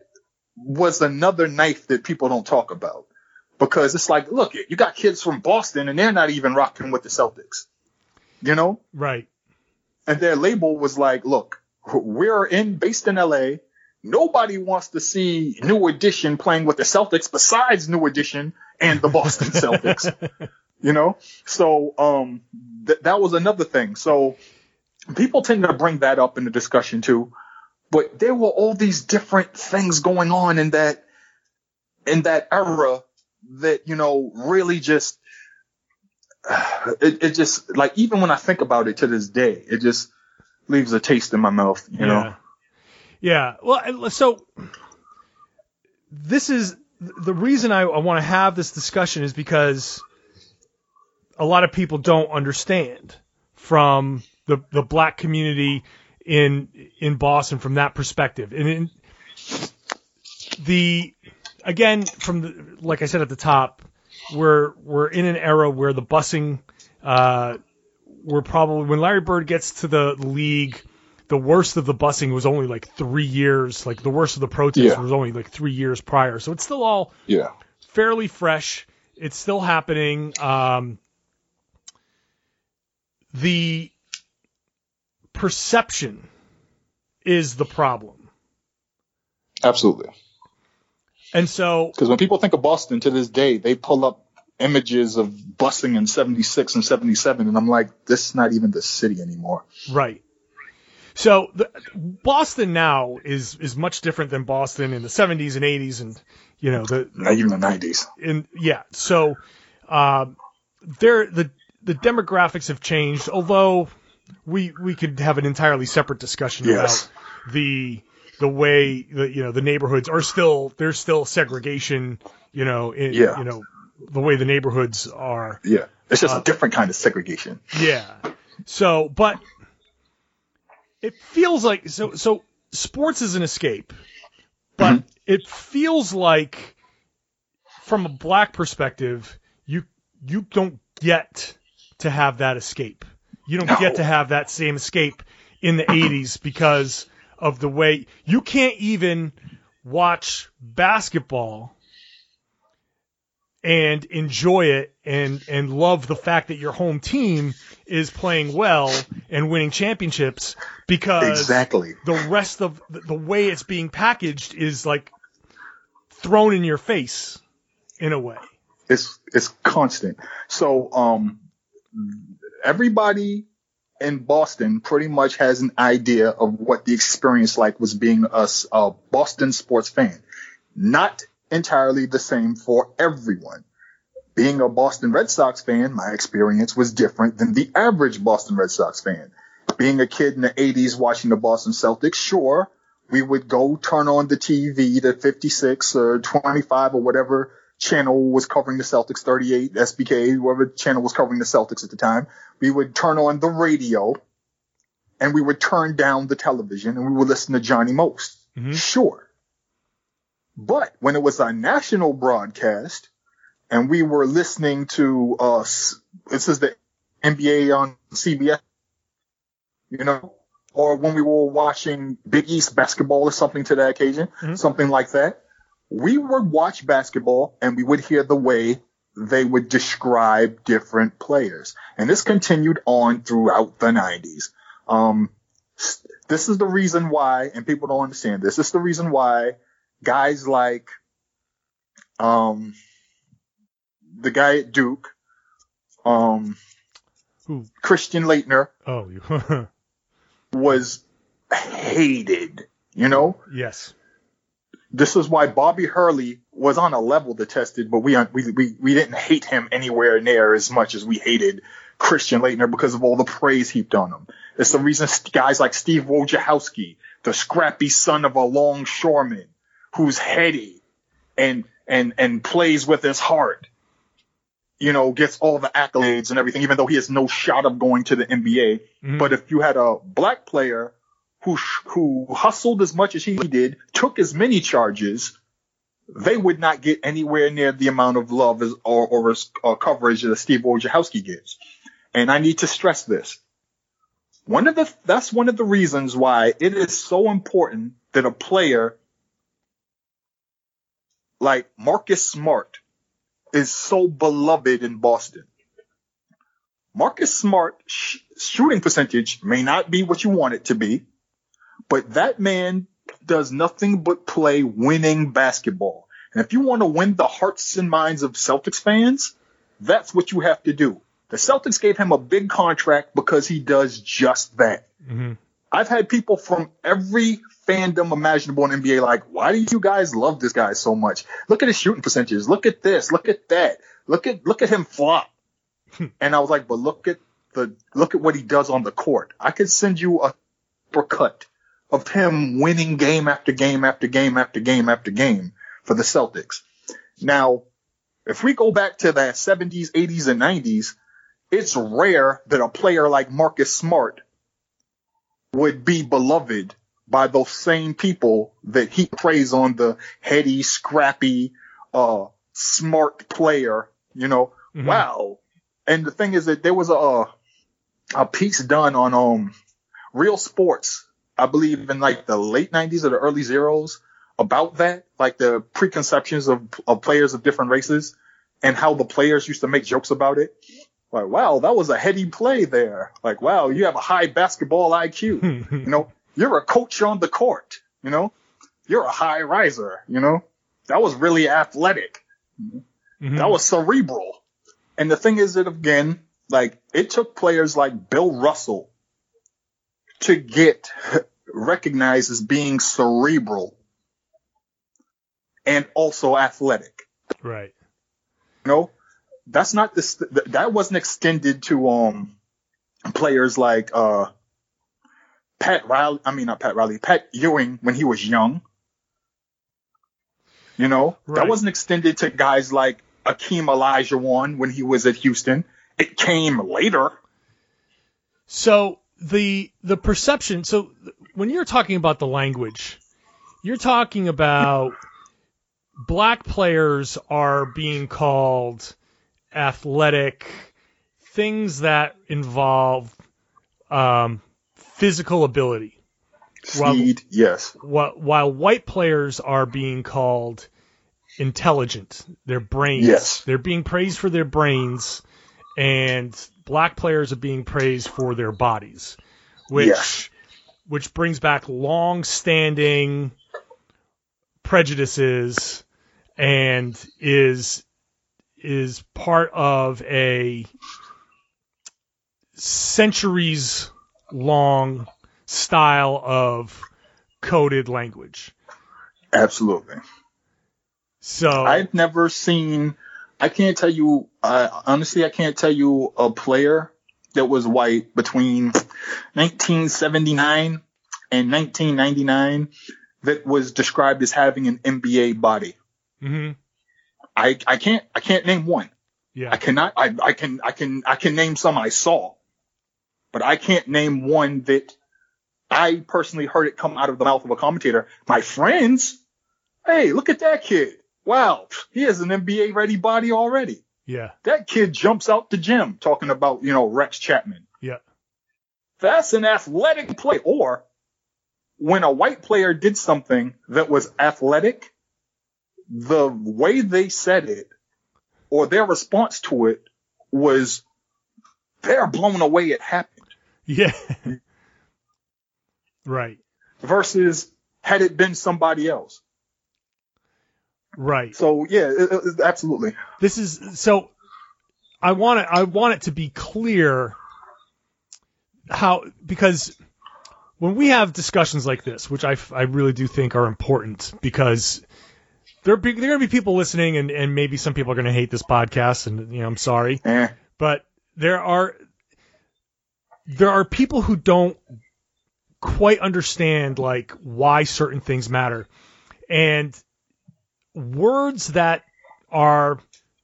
was another knife that people don't talk about because it's like, look, you got kids from Boston and they're not even rocking with the Celtics, you know. Right. and their label was like, look, we're in based in LA. nobody wants to see New Edition playing with the Celtics besides New Edition and the Boston Celtics. [LAUGHS] You know, so um, th- that was another thing. So people tend to bring that up in the discussion too. But there were all these different things going on in that in that era that you know really just [SIGHS] it, it just like even when I think about it to this day, it just leaves a taste in my mouth. You yeah. know. Yeah. Well, so this is the reason I, I want to have this discussion is because a lot of people don't understand from the the black community in in Boston from that perspective. And in, the again from the like I said at the top, we're we're in an era where the busing uh, we're probably when Larry Bird gets to the league, the worst of the busing was only like three years. Like the worst of the protests Yeah. was only like three years prior. So it's still all Yeah. fairly fresh. It's still happening. Um, the perception is the problem. Absolutely. And so, Because when people think of Boston to this day, they pull up images of busing in 76 and 77, and I'm like, this is not even the city anymore. right. So the, Boston now is is much different than Boston in the 70s and 80s and you know the Not even the 90s. in yeah. So um, there the the demographics have changed. Although we we could have an entirely separate discussion Yes. about the the way the you know the neighborhoods are still there's still segregation. You know in Yeah. you know the way the neighborhoods are. Yeah. It's just Uh, a different kind of segregation. Yeah. So, but it feels like so so sports is an escape, but it feels like from a black perspective, you you don't get to have that escape. You don't get to have that same escape in the [CLEARS THROAT] 80s because of the way you can't even watch basketball and enjoy it and and love the fact that your home team is playing well and winning championships because Exactly. the rest of the, the way it's being packaged is like thrown in your face in a way. It's it's constant. So um everybody in Boston pretty much has an idea of what the experience like was being a Boston sports fan. Not entirely the same for everyone. Being a Boston Red Sox fan, my experience was different than the average Boston Red Sox fan. Being a kid in the 80s watching the Boston Celtics, sure, we would go turn on the TV to 56 or 25 or whatever channel was covering the Celtics, 38, SBK, whatever channel was covering the Celtics at the time. We would turn on the radio and we would turn down the television and we would listen to Johnny Most. Mhm. Sure. But when it was a national broadcast and we were listening to, uh, this is the NBA on CBS, you know, or when we were watching Big East basketball or something to that occasion, Mhm. something like that, we would watch basketball and we would hear the way they would describe different players. And this continued on throughout the 90s. Um, this is the reason why, and people don't understand this, this is the reason why guys like um, the guy at Duke, um, Who? Christian Laettner, Oh, [LAUGHS] was hated. You know, yes. This is why Bobby Hurley was on a level that tested, but we we we we didn't hate him anywhere near as much as we hated Christian Laettner because of all the praise heaped on him. It's the reason guys like Steve Wojciechowski, the scrappy son of a longshoreman, who's heady and and and plays with his heart, you know, gets all the accolades and everything, even though he has no shot of going to the NBA. Mhm. But if you had a black player who who hustled as much as he did, took as many charges, they would not get anywhere near the amount of love as, or, or, or coverage that Steve Wojciechowski gets. And I need to stress this. One of the that's one of the reasons why it is so important that a player like Marcus Smart is so beloved in Boston. Marcus Smart sh- shooting percentage may not be what you want it to be, but that man does nothing but play winning basketball. And if you want to win the hearts and minds of Celtics fans, that's what you have to do. The Celtics gave him a big contract because he does just that. Mm-hmm. I've had people from every fandom imaginable in NBA like, why do you guys love this guy so much? Look at his shooting percentages. Look at this. Look at that. Look at look at him flop. [LAUGHS] and I was like, but look at the look at what he does on the court. I could send you a cut of him winning game after game after game after game after game for the Celtics. Now, if we go back to the 70s, 80s, and 90s, it's rare that a player like Marcus Smart would be beloved by those same people that he prays on the heady, scrappy, uh, smart player, you know, Mhm. wow. And the thing is that there was a, a piece done on, um, real sports, I believe in like the late nineties or the early zeros about that, like the preconceptions of, of players of different races and how the players used to make jokes about it. Like, wow, that was a heady play there. Like, wow, you have a high basketball IQ. [LAUGHS] you know, you're a coach on the court. You know, you're a high riser. You know, that was really athletic. Mhm. That was cerebral. And the thing is that again, like it took players like Bill Russell to get recognized as being cerebral and also athletic. right. You know, that's not this. That wasn't extended to um players like uh Pat Riley. I mean, not Pat Riley. Pat Ewing when he was young. You know, Right. that wasn't extended to guys like Akeem Olajuwon when he was at Houston. It came later. So the the perception. So when you're talking about the language, you're talking about black players are being called athletic, things that involve um, physical ability. Speed, yes, While, while white players are being called intelligent, their brains. Yes. They're being praised for their brains, and black players are being praised for their bodies, which Yes. which brings back long-standing prejudices and is is part of a centuries long style of coded language. absolutely. So I've never seen. I can't tell you. Uh, honestly, I can't tell you a player that was white between 1979 and 1999 that was described as having an NBA body. mhm, I, I can't I can't name one. I cannot I, I can I can I can name some I saw, but I can't name one that I personally heard it come out of the mouth of a commentator. My friends, hey, look at that kid. Wow, he has an NBA ready body already. Yeah, That kid jumps out the gym talking about, you know, Rex Chapman. yeah, That's an athletic play. Or when a white player did something that was athletic, the way they said it or their response to it was they're blown away it happened yeah. [LAUGHS] right, versus had it been somebody else. Right. So yeah, it- it- absolutely. this is so I want it I want it to be clear how because when we have discussions like this, which I, I really do think are important because there be, there are going to be people listening and, and maybe some people are going to hate this podcast and you know I'm sorry Eh, but there are there are people who don't quite understand like why certain things matter and words that are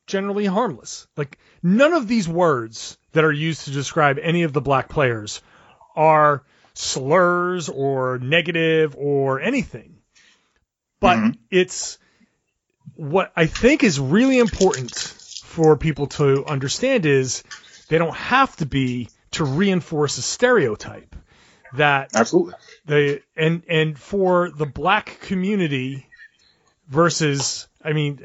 generally harmless like none of these words that are used to describe any of the black players are slurs or negative or anything but Mhm. it's what I think is really important for people to understand is they don't have to be to reinforce a stereotype that absolutely. the and and for the black community versus I mean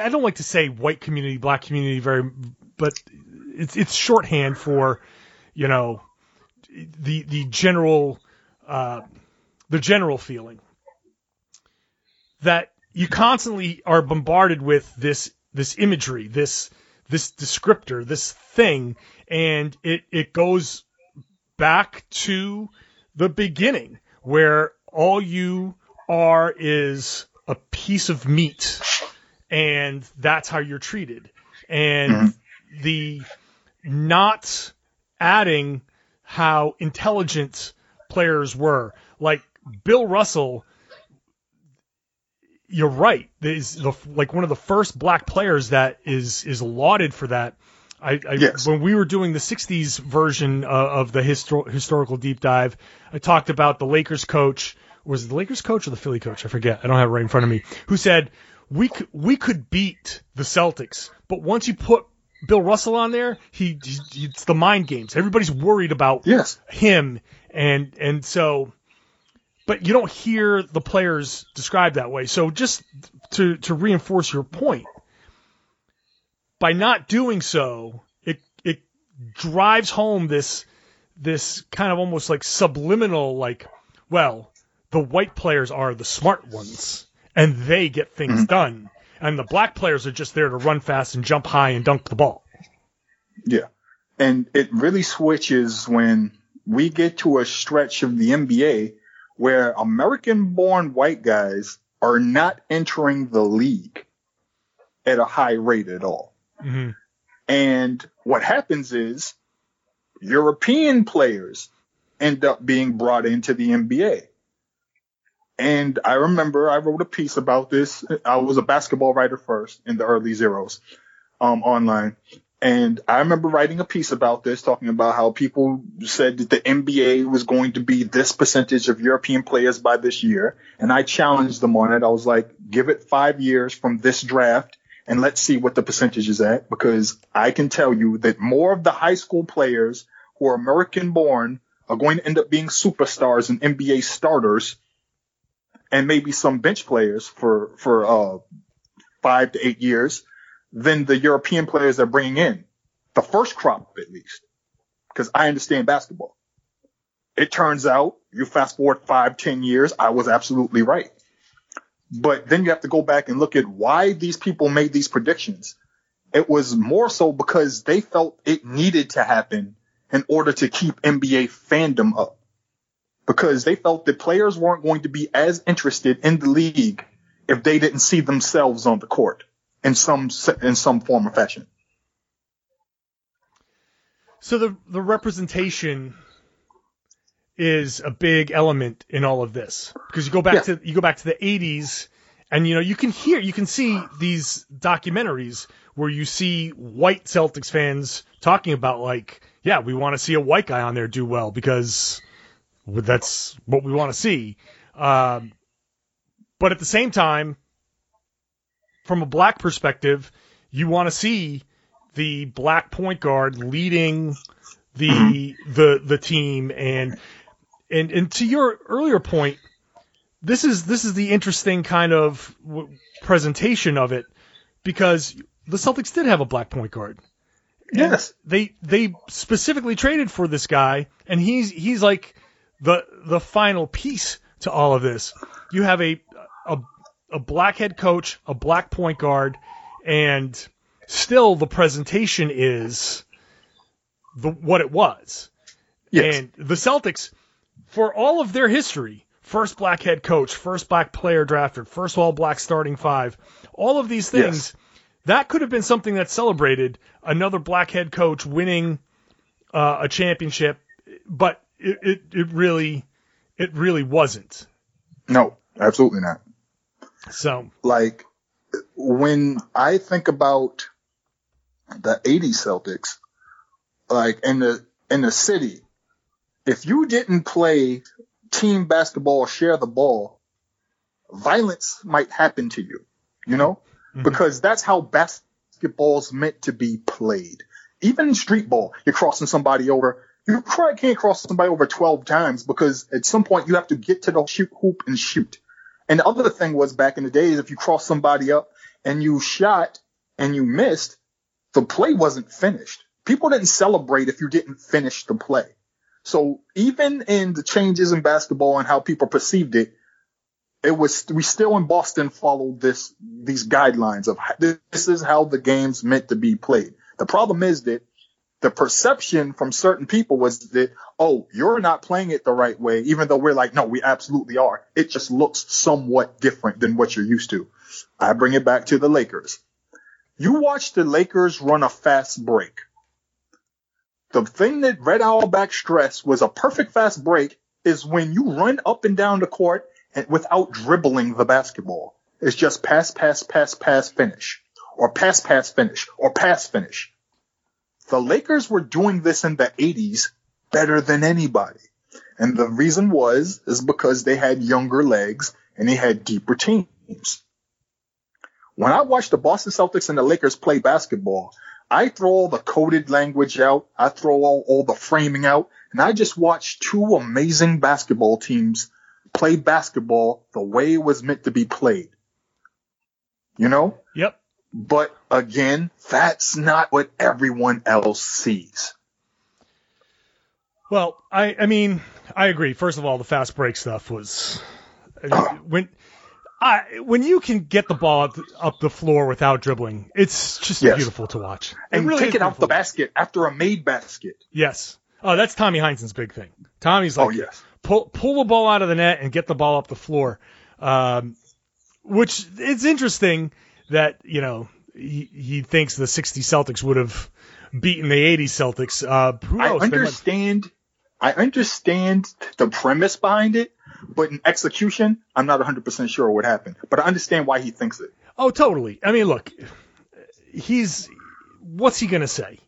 I don't like to say white community black community very but it's it's shorthand for you know the the general uh, the general feeling that you constantly are bombarded with this this imagery, this this descriptor, this thing, and it it goes back to the beginning where all you are is a piece of meat and that's how you're treated. And mm-hmm. the not adding how intelligent players were. Like Bill Russell, you're right. Is the like one of the first black players that is is lauded for that. I, I yes. when we were doing the '60s version uh, of the histor- historical deep dive, I talked about the Lakers coach. Was it the Lakers coach or the Philly coach? I forget. I don't have it right in front of me. Who said we could, we could beat the Celtics, but once you put Bill Russell on there, he, he it's the mind games. Everybody's worried about yes. him, and and so, but you don't hear the players described that way. So just to to reinforce your point, by not doing so, it it drives home this this kind of almost like subliminal like, well, the white players are the smart ones and they get things mm-hmm. done. And the black players are just there to run fast and jump high and dunk the ball. Yeah. And it really switches when we get to a stretch of the NBA where American born white guys are not entering the league at a high rate at all. Mm-hmm. And what happens is European players end up being brought into the NBA. And I remember I wrote a piece about this. I was a basketball writer first in the early zeros, um, online. And I remember writing a piece about this, talking about how people said that the NBA was going to be this percentage of European players by this year. And I challenged them on it. I was like, give it five years from this draft and let's see what the percentage is at because I can tell you that more of the high school players who are American born are going to end up being superstars and NBA starters and maybe some bench players for for uh, five to eight years than the European players they're bringing in. The first crop, at least, because I understand basketball. It turns out, you fast forward five, ten years, I was absolutely right. But then you have to go back and look at why these people made these predictions. It was more so because they felt it needed to happen in order to keep NBA fandom up because they felt that players weren't going to be as interested in the league if they didn't see themselves on the court in some in some form or fashion. So the the representation is a big element in all of this because you go back yeah. to you go back to the 80s and you know you can hear you can see these documentaries where you see white Celtics fans talking about like yeah we want to see a white guy on there do well because that's what we want to see. Um, but at the same time, from a black perspective, you want to see the black point guard leading the mm-hmm. the the team and and and to your earlier point, this is this is the interesting kind of presentation of it because the Celtics did have a black point guard. Yes, they they specifically traded for this guy, and he's he's like the the final piece to all of this. You have a a, a black head coach, a black point guard, and still the presentation is the what it was. Yes. And the Celtics, for all of their history, first black head coach, first black player drafted, first all black starting five, all of these things, yes. that could have been something that celebrated another black head coach winning uh, a championship. But it, it, it really it really wasn't. No, absolutely not. So like when I think about the 80s Celtics, like in the in the city, if you didn't play team basketball, share the ball, violence might happen to you, you know? Mm-hmm. Because that's how basketball's meant to be played. Even in street ball, you're crossing somebody over, you can't cross somebody over 12 times because at some point you have to get to the shoot hoop and shoot. And the other thing was back in the days, if you cross somebody up and you shot and you missed, the play wasn't finished. People didn't celebrate if you didn't finish the play. So even in the changes in basketball and how people perceived it, it was we still in Boston followed this these guidelines of this is how the game's meant to be played. The problem is that the perception from certain people was that oh you're not playing it the right way even though we're like no we absolutely are. It just looks somewhat different than what you're used to. I bring it back to the Lakers. You watch the Lakers run a fast break. The thing that Red Auerbach stressed was a perfect fast break is when you run up and down the court and without dribbling the basketball. It's just pass, pass, pass, pass, finish. Or pass, pass, finish. Or pass, finish. The Lakers were doing this in the 80s better than anybody. And the reason was, is because they had younger legs and they had deeper teams. When I watch the Boston Celtics and the Lakers play basketball, I throw all the coded language out. I throw all, all the framing out and I just watch two amazing basketball teams play basketball the way it was meant to be played. You know? But again, that's not what everyone else sees. Well, I, I mean, I agree. First of all, the fast break stuff was [SIGHS] when I, when you can get the ball up, up the floor without dribbling, it's just yes. beautiful to watch. It and really take it out the basket after a made basket. Yes. Oh, that's Tommy Heinsohn's big thing. Tommy's like, oh, yes. pull pull the ball out of the net and get the ball up the floor. Um, which it's interesting that you know he, he thinks the '60 Celtics would have beaten the '80 Celtics. Uh, who knows? I understand. I understand the premise behind it, but in execution, I'm not 100% sure what happened. But I understand why he thinks it. Oh, totally. I mean, look, he's what's he gonna say?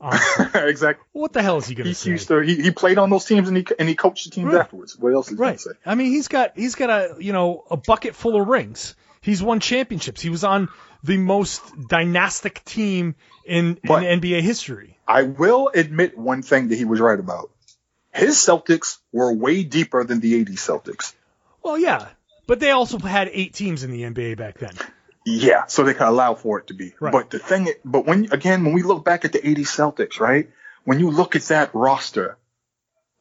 [LAUGHS] exactly. What the hell is he going to say? Used to, he, he played on those teams and he and he coached the teams right. afterwards. What else is he right. going to say? I mean, he's got he's got a you know a bucket full of rings. He's won championships. He was on the most dynastic team in, in NBA history. I will admit one thing that he was right about. His Celtics were way deeper than the 80s Celtics. Well, yeah, but they also had eight teams in the NBA back then. Yeah, so they could allow for it to be. Right. But the thing, but when again, when we look back at the '80s Celtics, right? When you look at that roster,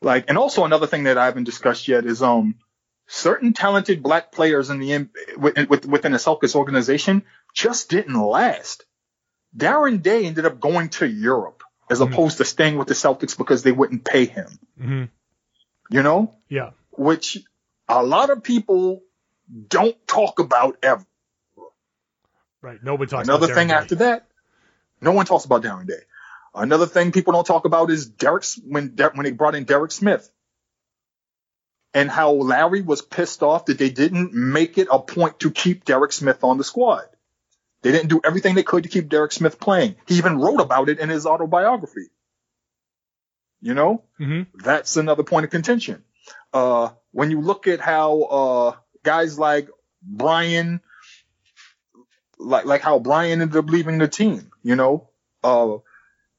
like, and also another thing that I haven't discussed yet is um certain talented black players in the within the Celtics organization just didn't last. Darren Daye ended up going to Europe as mm-hmm. opposed to staying with the Celtics because they wouldn't pay him. Mm-hmm. You know? Yeah. Which a lot of people don't talk about ever. Right. Nobody talks Another thing Daye. after that, no one talks about Darren Daye. Another thing people don't talk about is Derek's when De- when they brought in Derek Smith and how Larry was pissed off that they didn't make it a point to keep Derek Smith on the squad. They didn't do everything they could to keep Derek Smith playing. He even wrote about it in his autobiography. You know, mm-hmm. that's another point of contention. Uh, when you look at how uh, guys like Brian like like how Brian ended up leaving the team, you know, uh,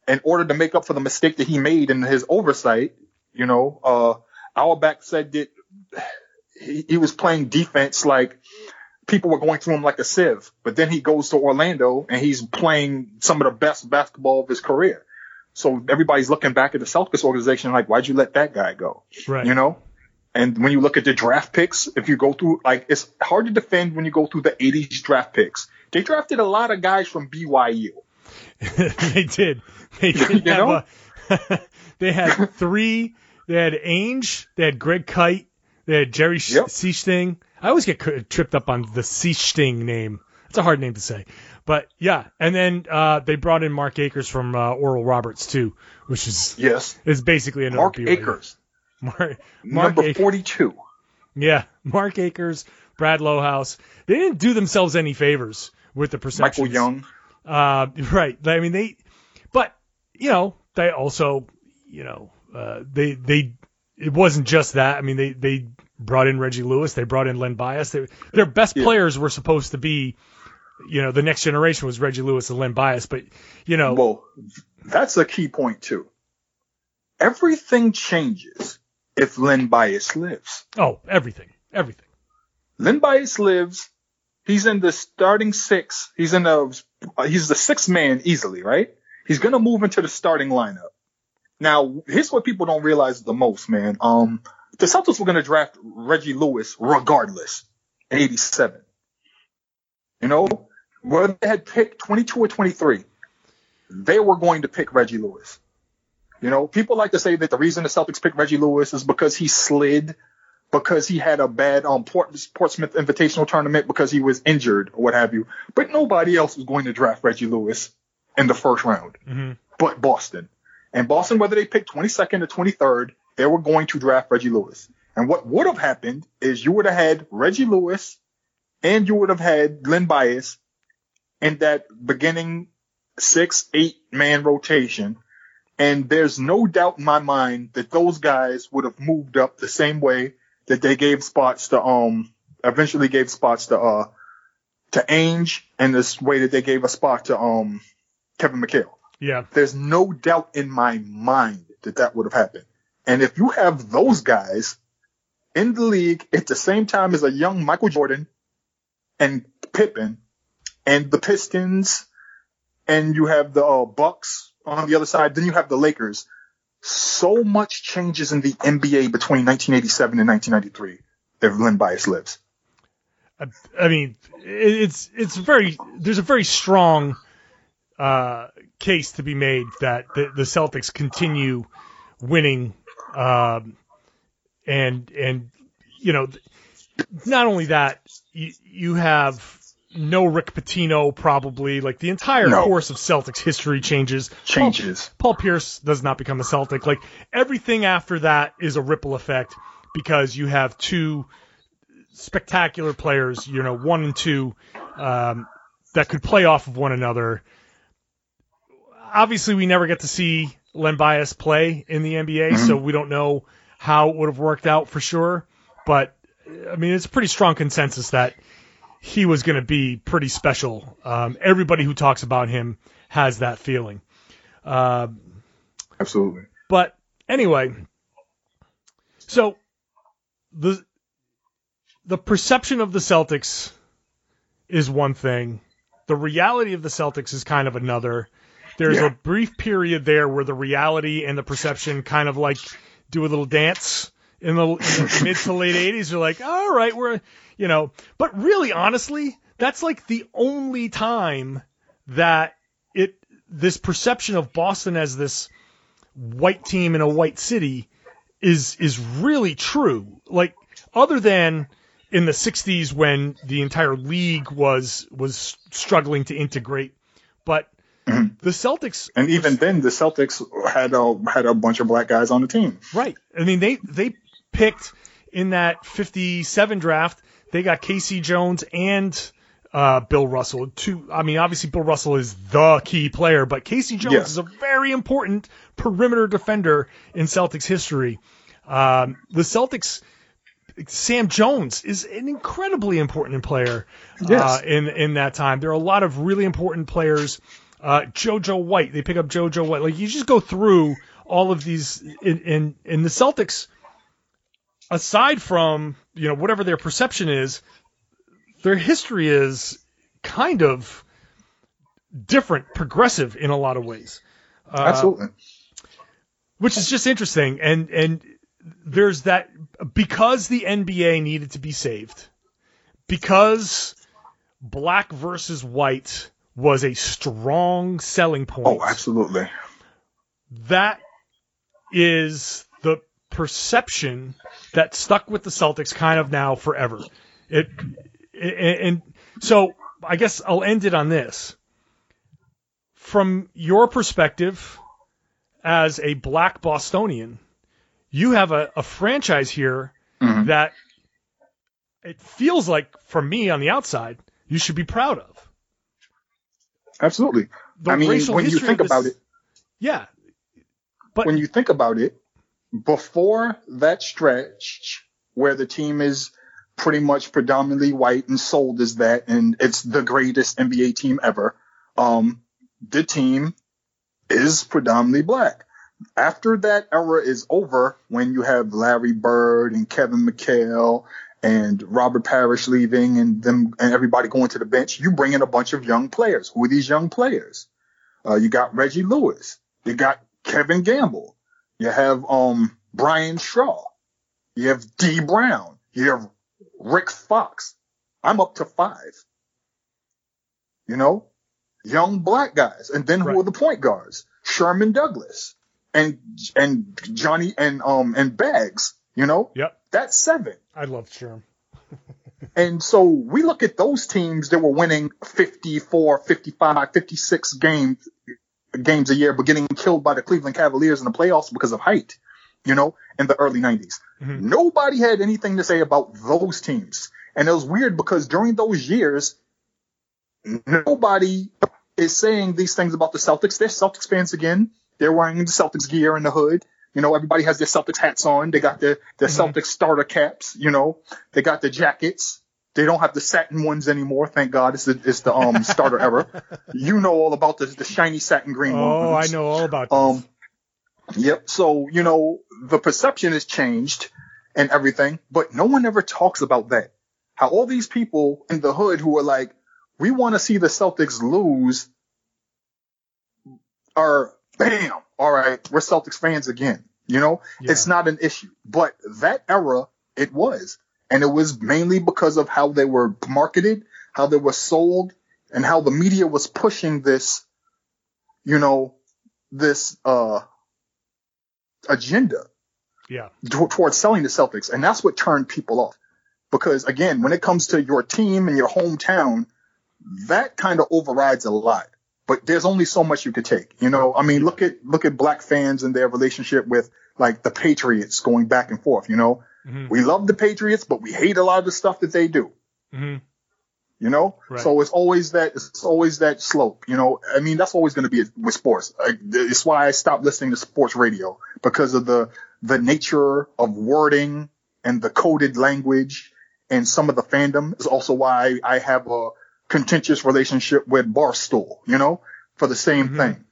in order to make up for the mistake that he made in his oversight, you know, uh, Auerbach said that he, he was playing defense like people were going through him like a sieve, but then he goes to Orlando and he's playing some of the best basketball of his career. So everybody's looking back at the Celtics organization like, why'd you let that guy go? Right. You know? And when you look at the draft picks, if you go through, like, it's hard to defend when you go through the 80s draft picks they drafted a lot of guys from BYU. [LAUGHS] they did. They [LAUGHS] did you have a, [LAUGHS] they had three. They had Ainge. They had Greg Kite. They had Jerry yep. Sichting. I always get tripped up on the Sichting name. It's a hard name to say. But yeah, and then uh, they brought in Mark Acres from uh, Oral Roberts too, which is yes, is basically another Mark. Acres, [LAUGHS] Mark, Mark number Acres. forty-two. Yeah, Mark Acres, Brad Lohaus. They didn't do themselves any favors with the perception. Michael Young. Uh, right. I mean, they, but you know, they also, you know, uh, they they it wasn't just that. I mean, they they brought in Reggie Lewis. They brought in Len Bias. They, their best yeah. players were supposed to be, you know, the next generation was Reggie Lewis and Len Bias. But you know, well, that's a key point too. Everything changes if Len Bias lives. Oh, everything, everything. Len Bias lives He's in the starting six. He's in the he's the sixth man easily, right? He's gonna move into the starting lineup. Now, here's what people don't realize the most, man. Um, the Celtics were gonna draft Reggie Lewis regardless. 87. You know, whether they had picked 22 or 23, they were going to pick Reggie Lewis. You know, people like to say that the reason the Celtics picked Reggie Lewis is because he slid, because he had a bad um, Port, Portsmouth Invitational tournament, because he was injured or what have you. But nobody else was going to draft Reggie Lewis in the first round, Mm-hmm. but Boston. And Boston, whether they picked 22nd or 23rd, they were going to draft Reggie Lewis. And what would have happened is you would have had Reggie Lewis and you would have had Len Bias in that beginning six, eight man rotation. And there's no doubt in my mind that those guys would have moved up the same way that they gave spots to, um, eventually gave spots to, uh, to Ainge and this way that they gave a spot to, um, Kevin McHale. Yeah. There's no doubt in my mind that that would have happened. And if you have those guys in the league at the same time as a young Michael Jordan and Pippen and the Pistons and you have the uh, Bucks on the other side, then you have the Lakers. So much changes in the NBA between 1987 and 1993 if Len Bias lives. I, I mean, it's it's very there's a very strong uh, case to be made that the, the Celtics continue winning, um, and and you know, not only that, you, you have no Rick Pitino probably like the entire No. course of Celtics history changes. Changes. Paul Pierce does not become a Celtic. Like everything after that is a ripple effect because you have two spectacular players, you know, one and two, um, that could play off of one another. Obviously, we never get to see Len Bias play in the NBA, so we don't know how it would have worked out for sure. But I mean, it's a pretty strong consensus that he was going to be pretty special. Um, everybody who talks about him has that feeling. Uh, Absolutely. but anyway, so the the perception of the Celtics is one thing. The reality of the Celtics is kind of another. There's Yeah. a brief period there where the reality and the perception kind of like do a little dance in the, in the mid to late 80s. You're like, all right, we're, you know, but really, honestly, that's like the only time that it, this perception of Boston as this white team in a white city is is really true. Like other than in the 60s when the entire league was was struggling to integrate, but the Celtics And even then, the Celtics had a had a bunch of black guys on the team. Right. I mean, they they picked in that 57 draft. They got K.C. Jones and uh, Bill Russell. Two. I mean, obviously Bill Russell is the key player, but K.C. Jones Yes. is a very important perimeter defender in Celtics history. Um, the Celtics. Sam Jones is an incredibly important player uh, Yes. in in that time. There are a lot of really important players. Uh, JoJo White, they pick up JoJo White. Like you just go through all of these in in, in the Celtics. Aside from you know whatever their perception is, their history is kind of different, progressive in a lot of ways Uh, Absolutely. which is just interesting. And and there's that because the NBA needed to be saved, because black versus white was a strong selling point. Oh, absolutely. That is the perception that stuck with the Celtics kind of now forever. It, it and so I guess I'll end it on this. From your perspective as a black Bostonian, you have a, a franchise here Mhm. that it feels like for me on the outside, you should be proud of. Absolutely. The I mean, when you think about it, Yeah. But when you think about it, before that stretch where the team is pretty much predominantly white and sold as that, and it's the greatest NBA team ever, um, the team is predominantly black. After that era is over, when you have Larry Bird and Kevin McHale and Robert Parish leaving and them and everybody going to the bench, you bring in a bunch of young players. Who are these young players? Uh, you got Reggie Lewis. You got Kevin Gamble. You have um Brian Shaw. You have Dee Brown. You have Rick Fox. I'm up to five. You know, young black guys, and then who Right. are the point guards? Sherman Douglas and and Johnny and um and Bags. You know, Yep. That's seven. I love Sherm. [LAUGHS] And so we look at those teams that were winning 54, 55, 56 games games a year, but getting killed by the Cleveland Cavaliers in the playoffs because of height, you know, in the early 90s. Mm-hmm. Nobody had anything to say about those teams. And it was weird because during those years, nobody is saying these things about the Celtics. They're Celtics fans again. They're wearing the Celtics gear in the hood. You know, everybody has their Celtics hats on. They got their, their Celtics starter caps, you know, they got the jackets. They don't have the satin ones anymore. Thank God. It's the, it's the, um, starter era. [LAUGHS] You know all about the, the shiny satin green ones. Oh, I know all about this. Um, yep. So, you know, the perception has changed and everything, but no one ever talks about that. How all these people in the hood who are like, we want to see the Celtics lose are bam. All right. We're Celtics fans again. You know, Yeah. it's not an issue, but that era it was, and it was mainly because of how they were marketed, how they were sold, and how the media was pushing this, you know, this, uh, agenda yeah. t- towards selling the Celtics, and that's what turned people off. Because again, when it comes to your team and your hometown, that kind of overrides a lot. But there's only so much you could take. You know, I mean, look at look at black fans and their relationship with like the Patriots going back and forth. You know, Mhm. we love the Patriots, but we hate a lot of the stuff that they do. Mhm. You know, Right. so it's always that it's always that slope. You know, I mean that's always going to be with sports. I, it's why I stopped listening to sports radio because of the the nature of wording and the coded language and some of the fandom. Is also why I have a contentious relationship with Barstool. You know, for the same Mhm. thing.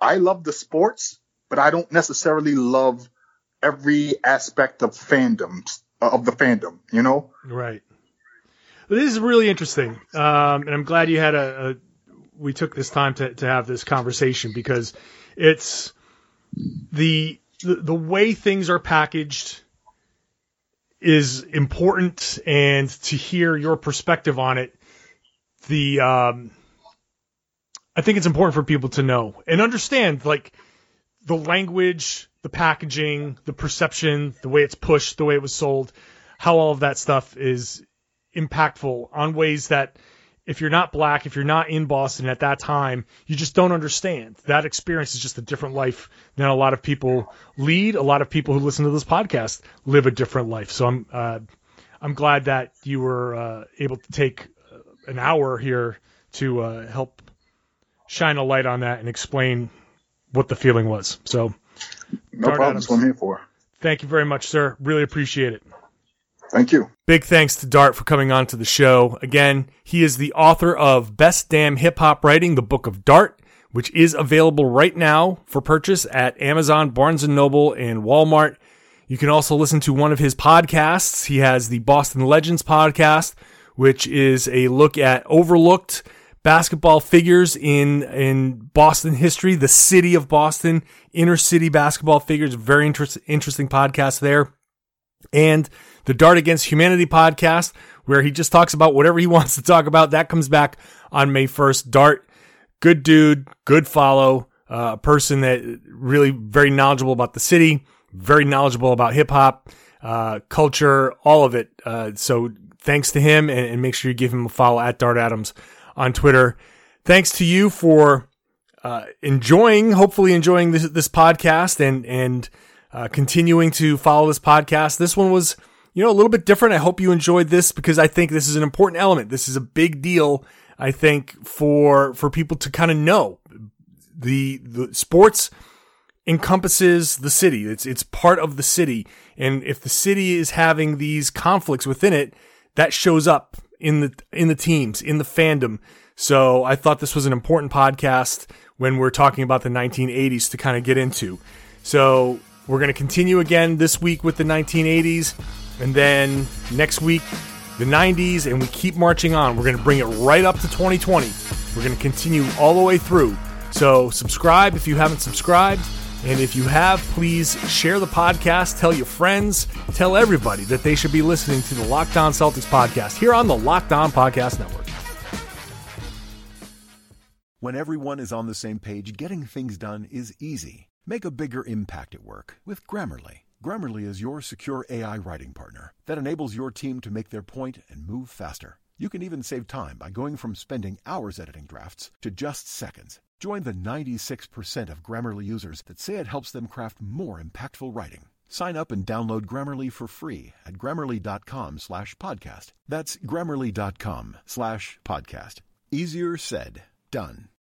I love the sports, but I don't necessarily love every aspect of fandoms of the fandom. You know. Right. Well, this is really interesting, um, and I'm glad you had a, a. We took this time to to have this conversation because it's the the, the way things are packaged is important, and to hear your perspective on it, the um, I think it's important for people to know and understand like the language, the packaging, the perception, the way it's pushed, the way it was sold, how all of that stuff is impactful on ways that if you're not black, if you're not in Boston at that time, you just don't understand. That experience is just a different life than a lot of people lead. A lot of people who listen to this podcast live a different life. So I'm uh, I'm glad that you were uh, able to take an hour here to uh, help shine a light on that and explain what the feeling was. So No Dart problem. Adams. That's what I'm here for. thank you very much, sir. Really appreciate it. Thank you. Big thanks to Dart for coming on to the show. Again, he is the author of Best Damn Hip Hop Writing, the Book of Dart, which is available right now for purchase at Amazon, Barnes & Noble, and Walmart. You can also listen to one of his podcasts. He has the Boston Legends podcast, which is a look at overlooked basketball figures in in Boston history, the city of Boston, inner city basketball figures. Very interest, interesting podcast there and the Dart Against Humanity podcast, where he just talks about whatever he [LAUGHS] wants to talk about. That comes back on May 1st. Dart, good dude, good follow, uh, a person that really very knowledgeable about the city, very knowledgeable about hip hop, uh, culture, all of it. Uh, so thanks to him and, and make sure you give him a follow at Dart Adams on Twitter. Thanks to you for uh, enjoying, hopefully enjoying this, this podcast and, and, uh, continuing to follow this podcast. This one was, you know, a little bit different. I hope you enjoyed this because I think this is an important element. This is a big deal. I think for, for people to kind of know the, the sports encompasses the city. It's, it's part of the city. And if the city is having these conflicts within it, that shows up in the, in the teams, in the fandom. So I thought this was an important podcast when we're talking about the 1980s to kind of get into. So we're going to continue again this week with the 1980s, and then next week the 90s, and we keep marching on. We're going to bring it right up to 2020. We're going to continue all the way through. So subscribe if you haven't subscribed, And if you have, please share the podcast, tell your friends, tell everybody that they should be listening to the Locked On Celtics podcast here on the Locked On Podcast Network. When everyone is on the same page, getting things done is easy. Make a bigger impact at work with Grammarly. Grammarly is your secure AI writing partner that enables your team to make their point and move faster. You can even save time by going from spending hours editing drafts to just seconds. Join the 96% of Grammarly users that say it helps them craft more impactful writing. Sign up and download Grammarly for free at grammarly.com slash podcast. That's grammarly.com slash podcast. Easier said, done.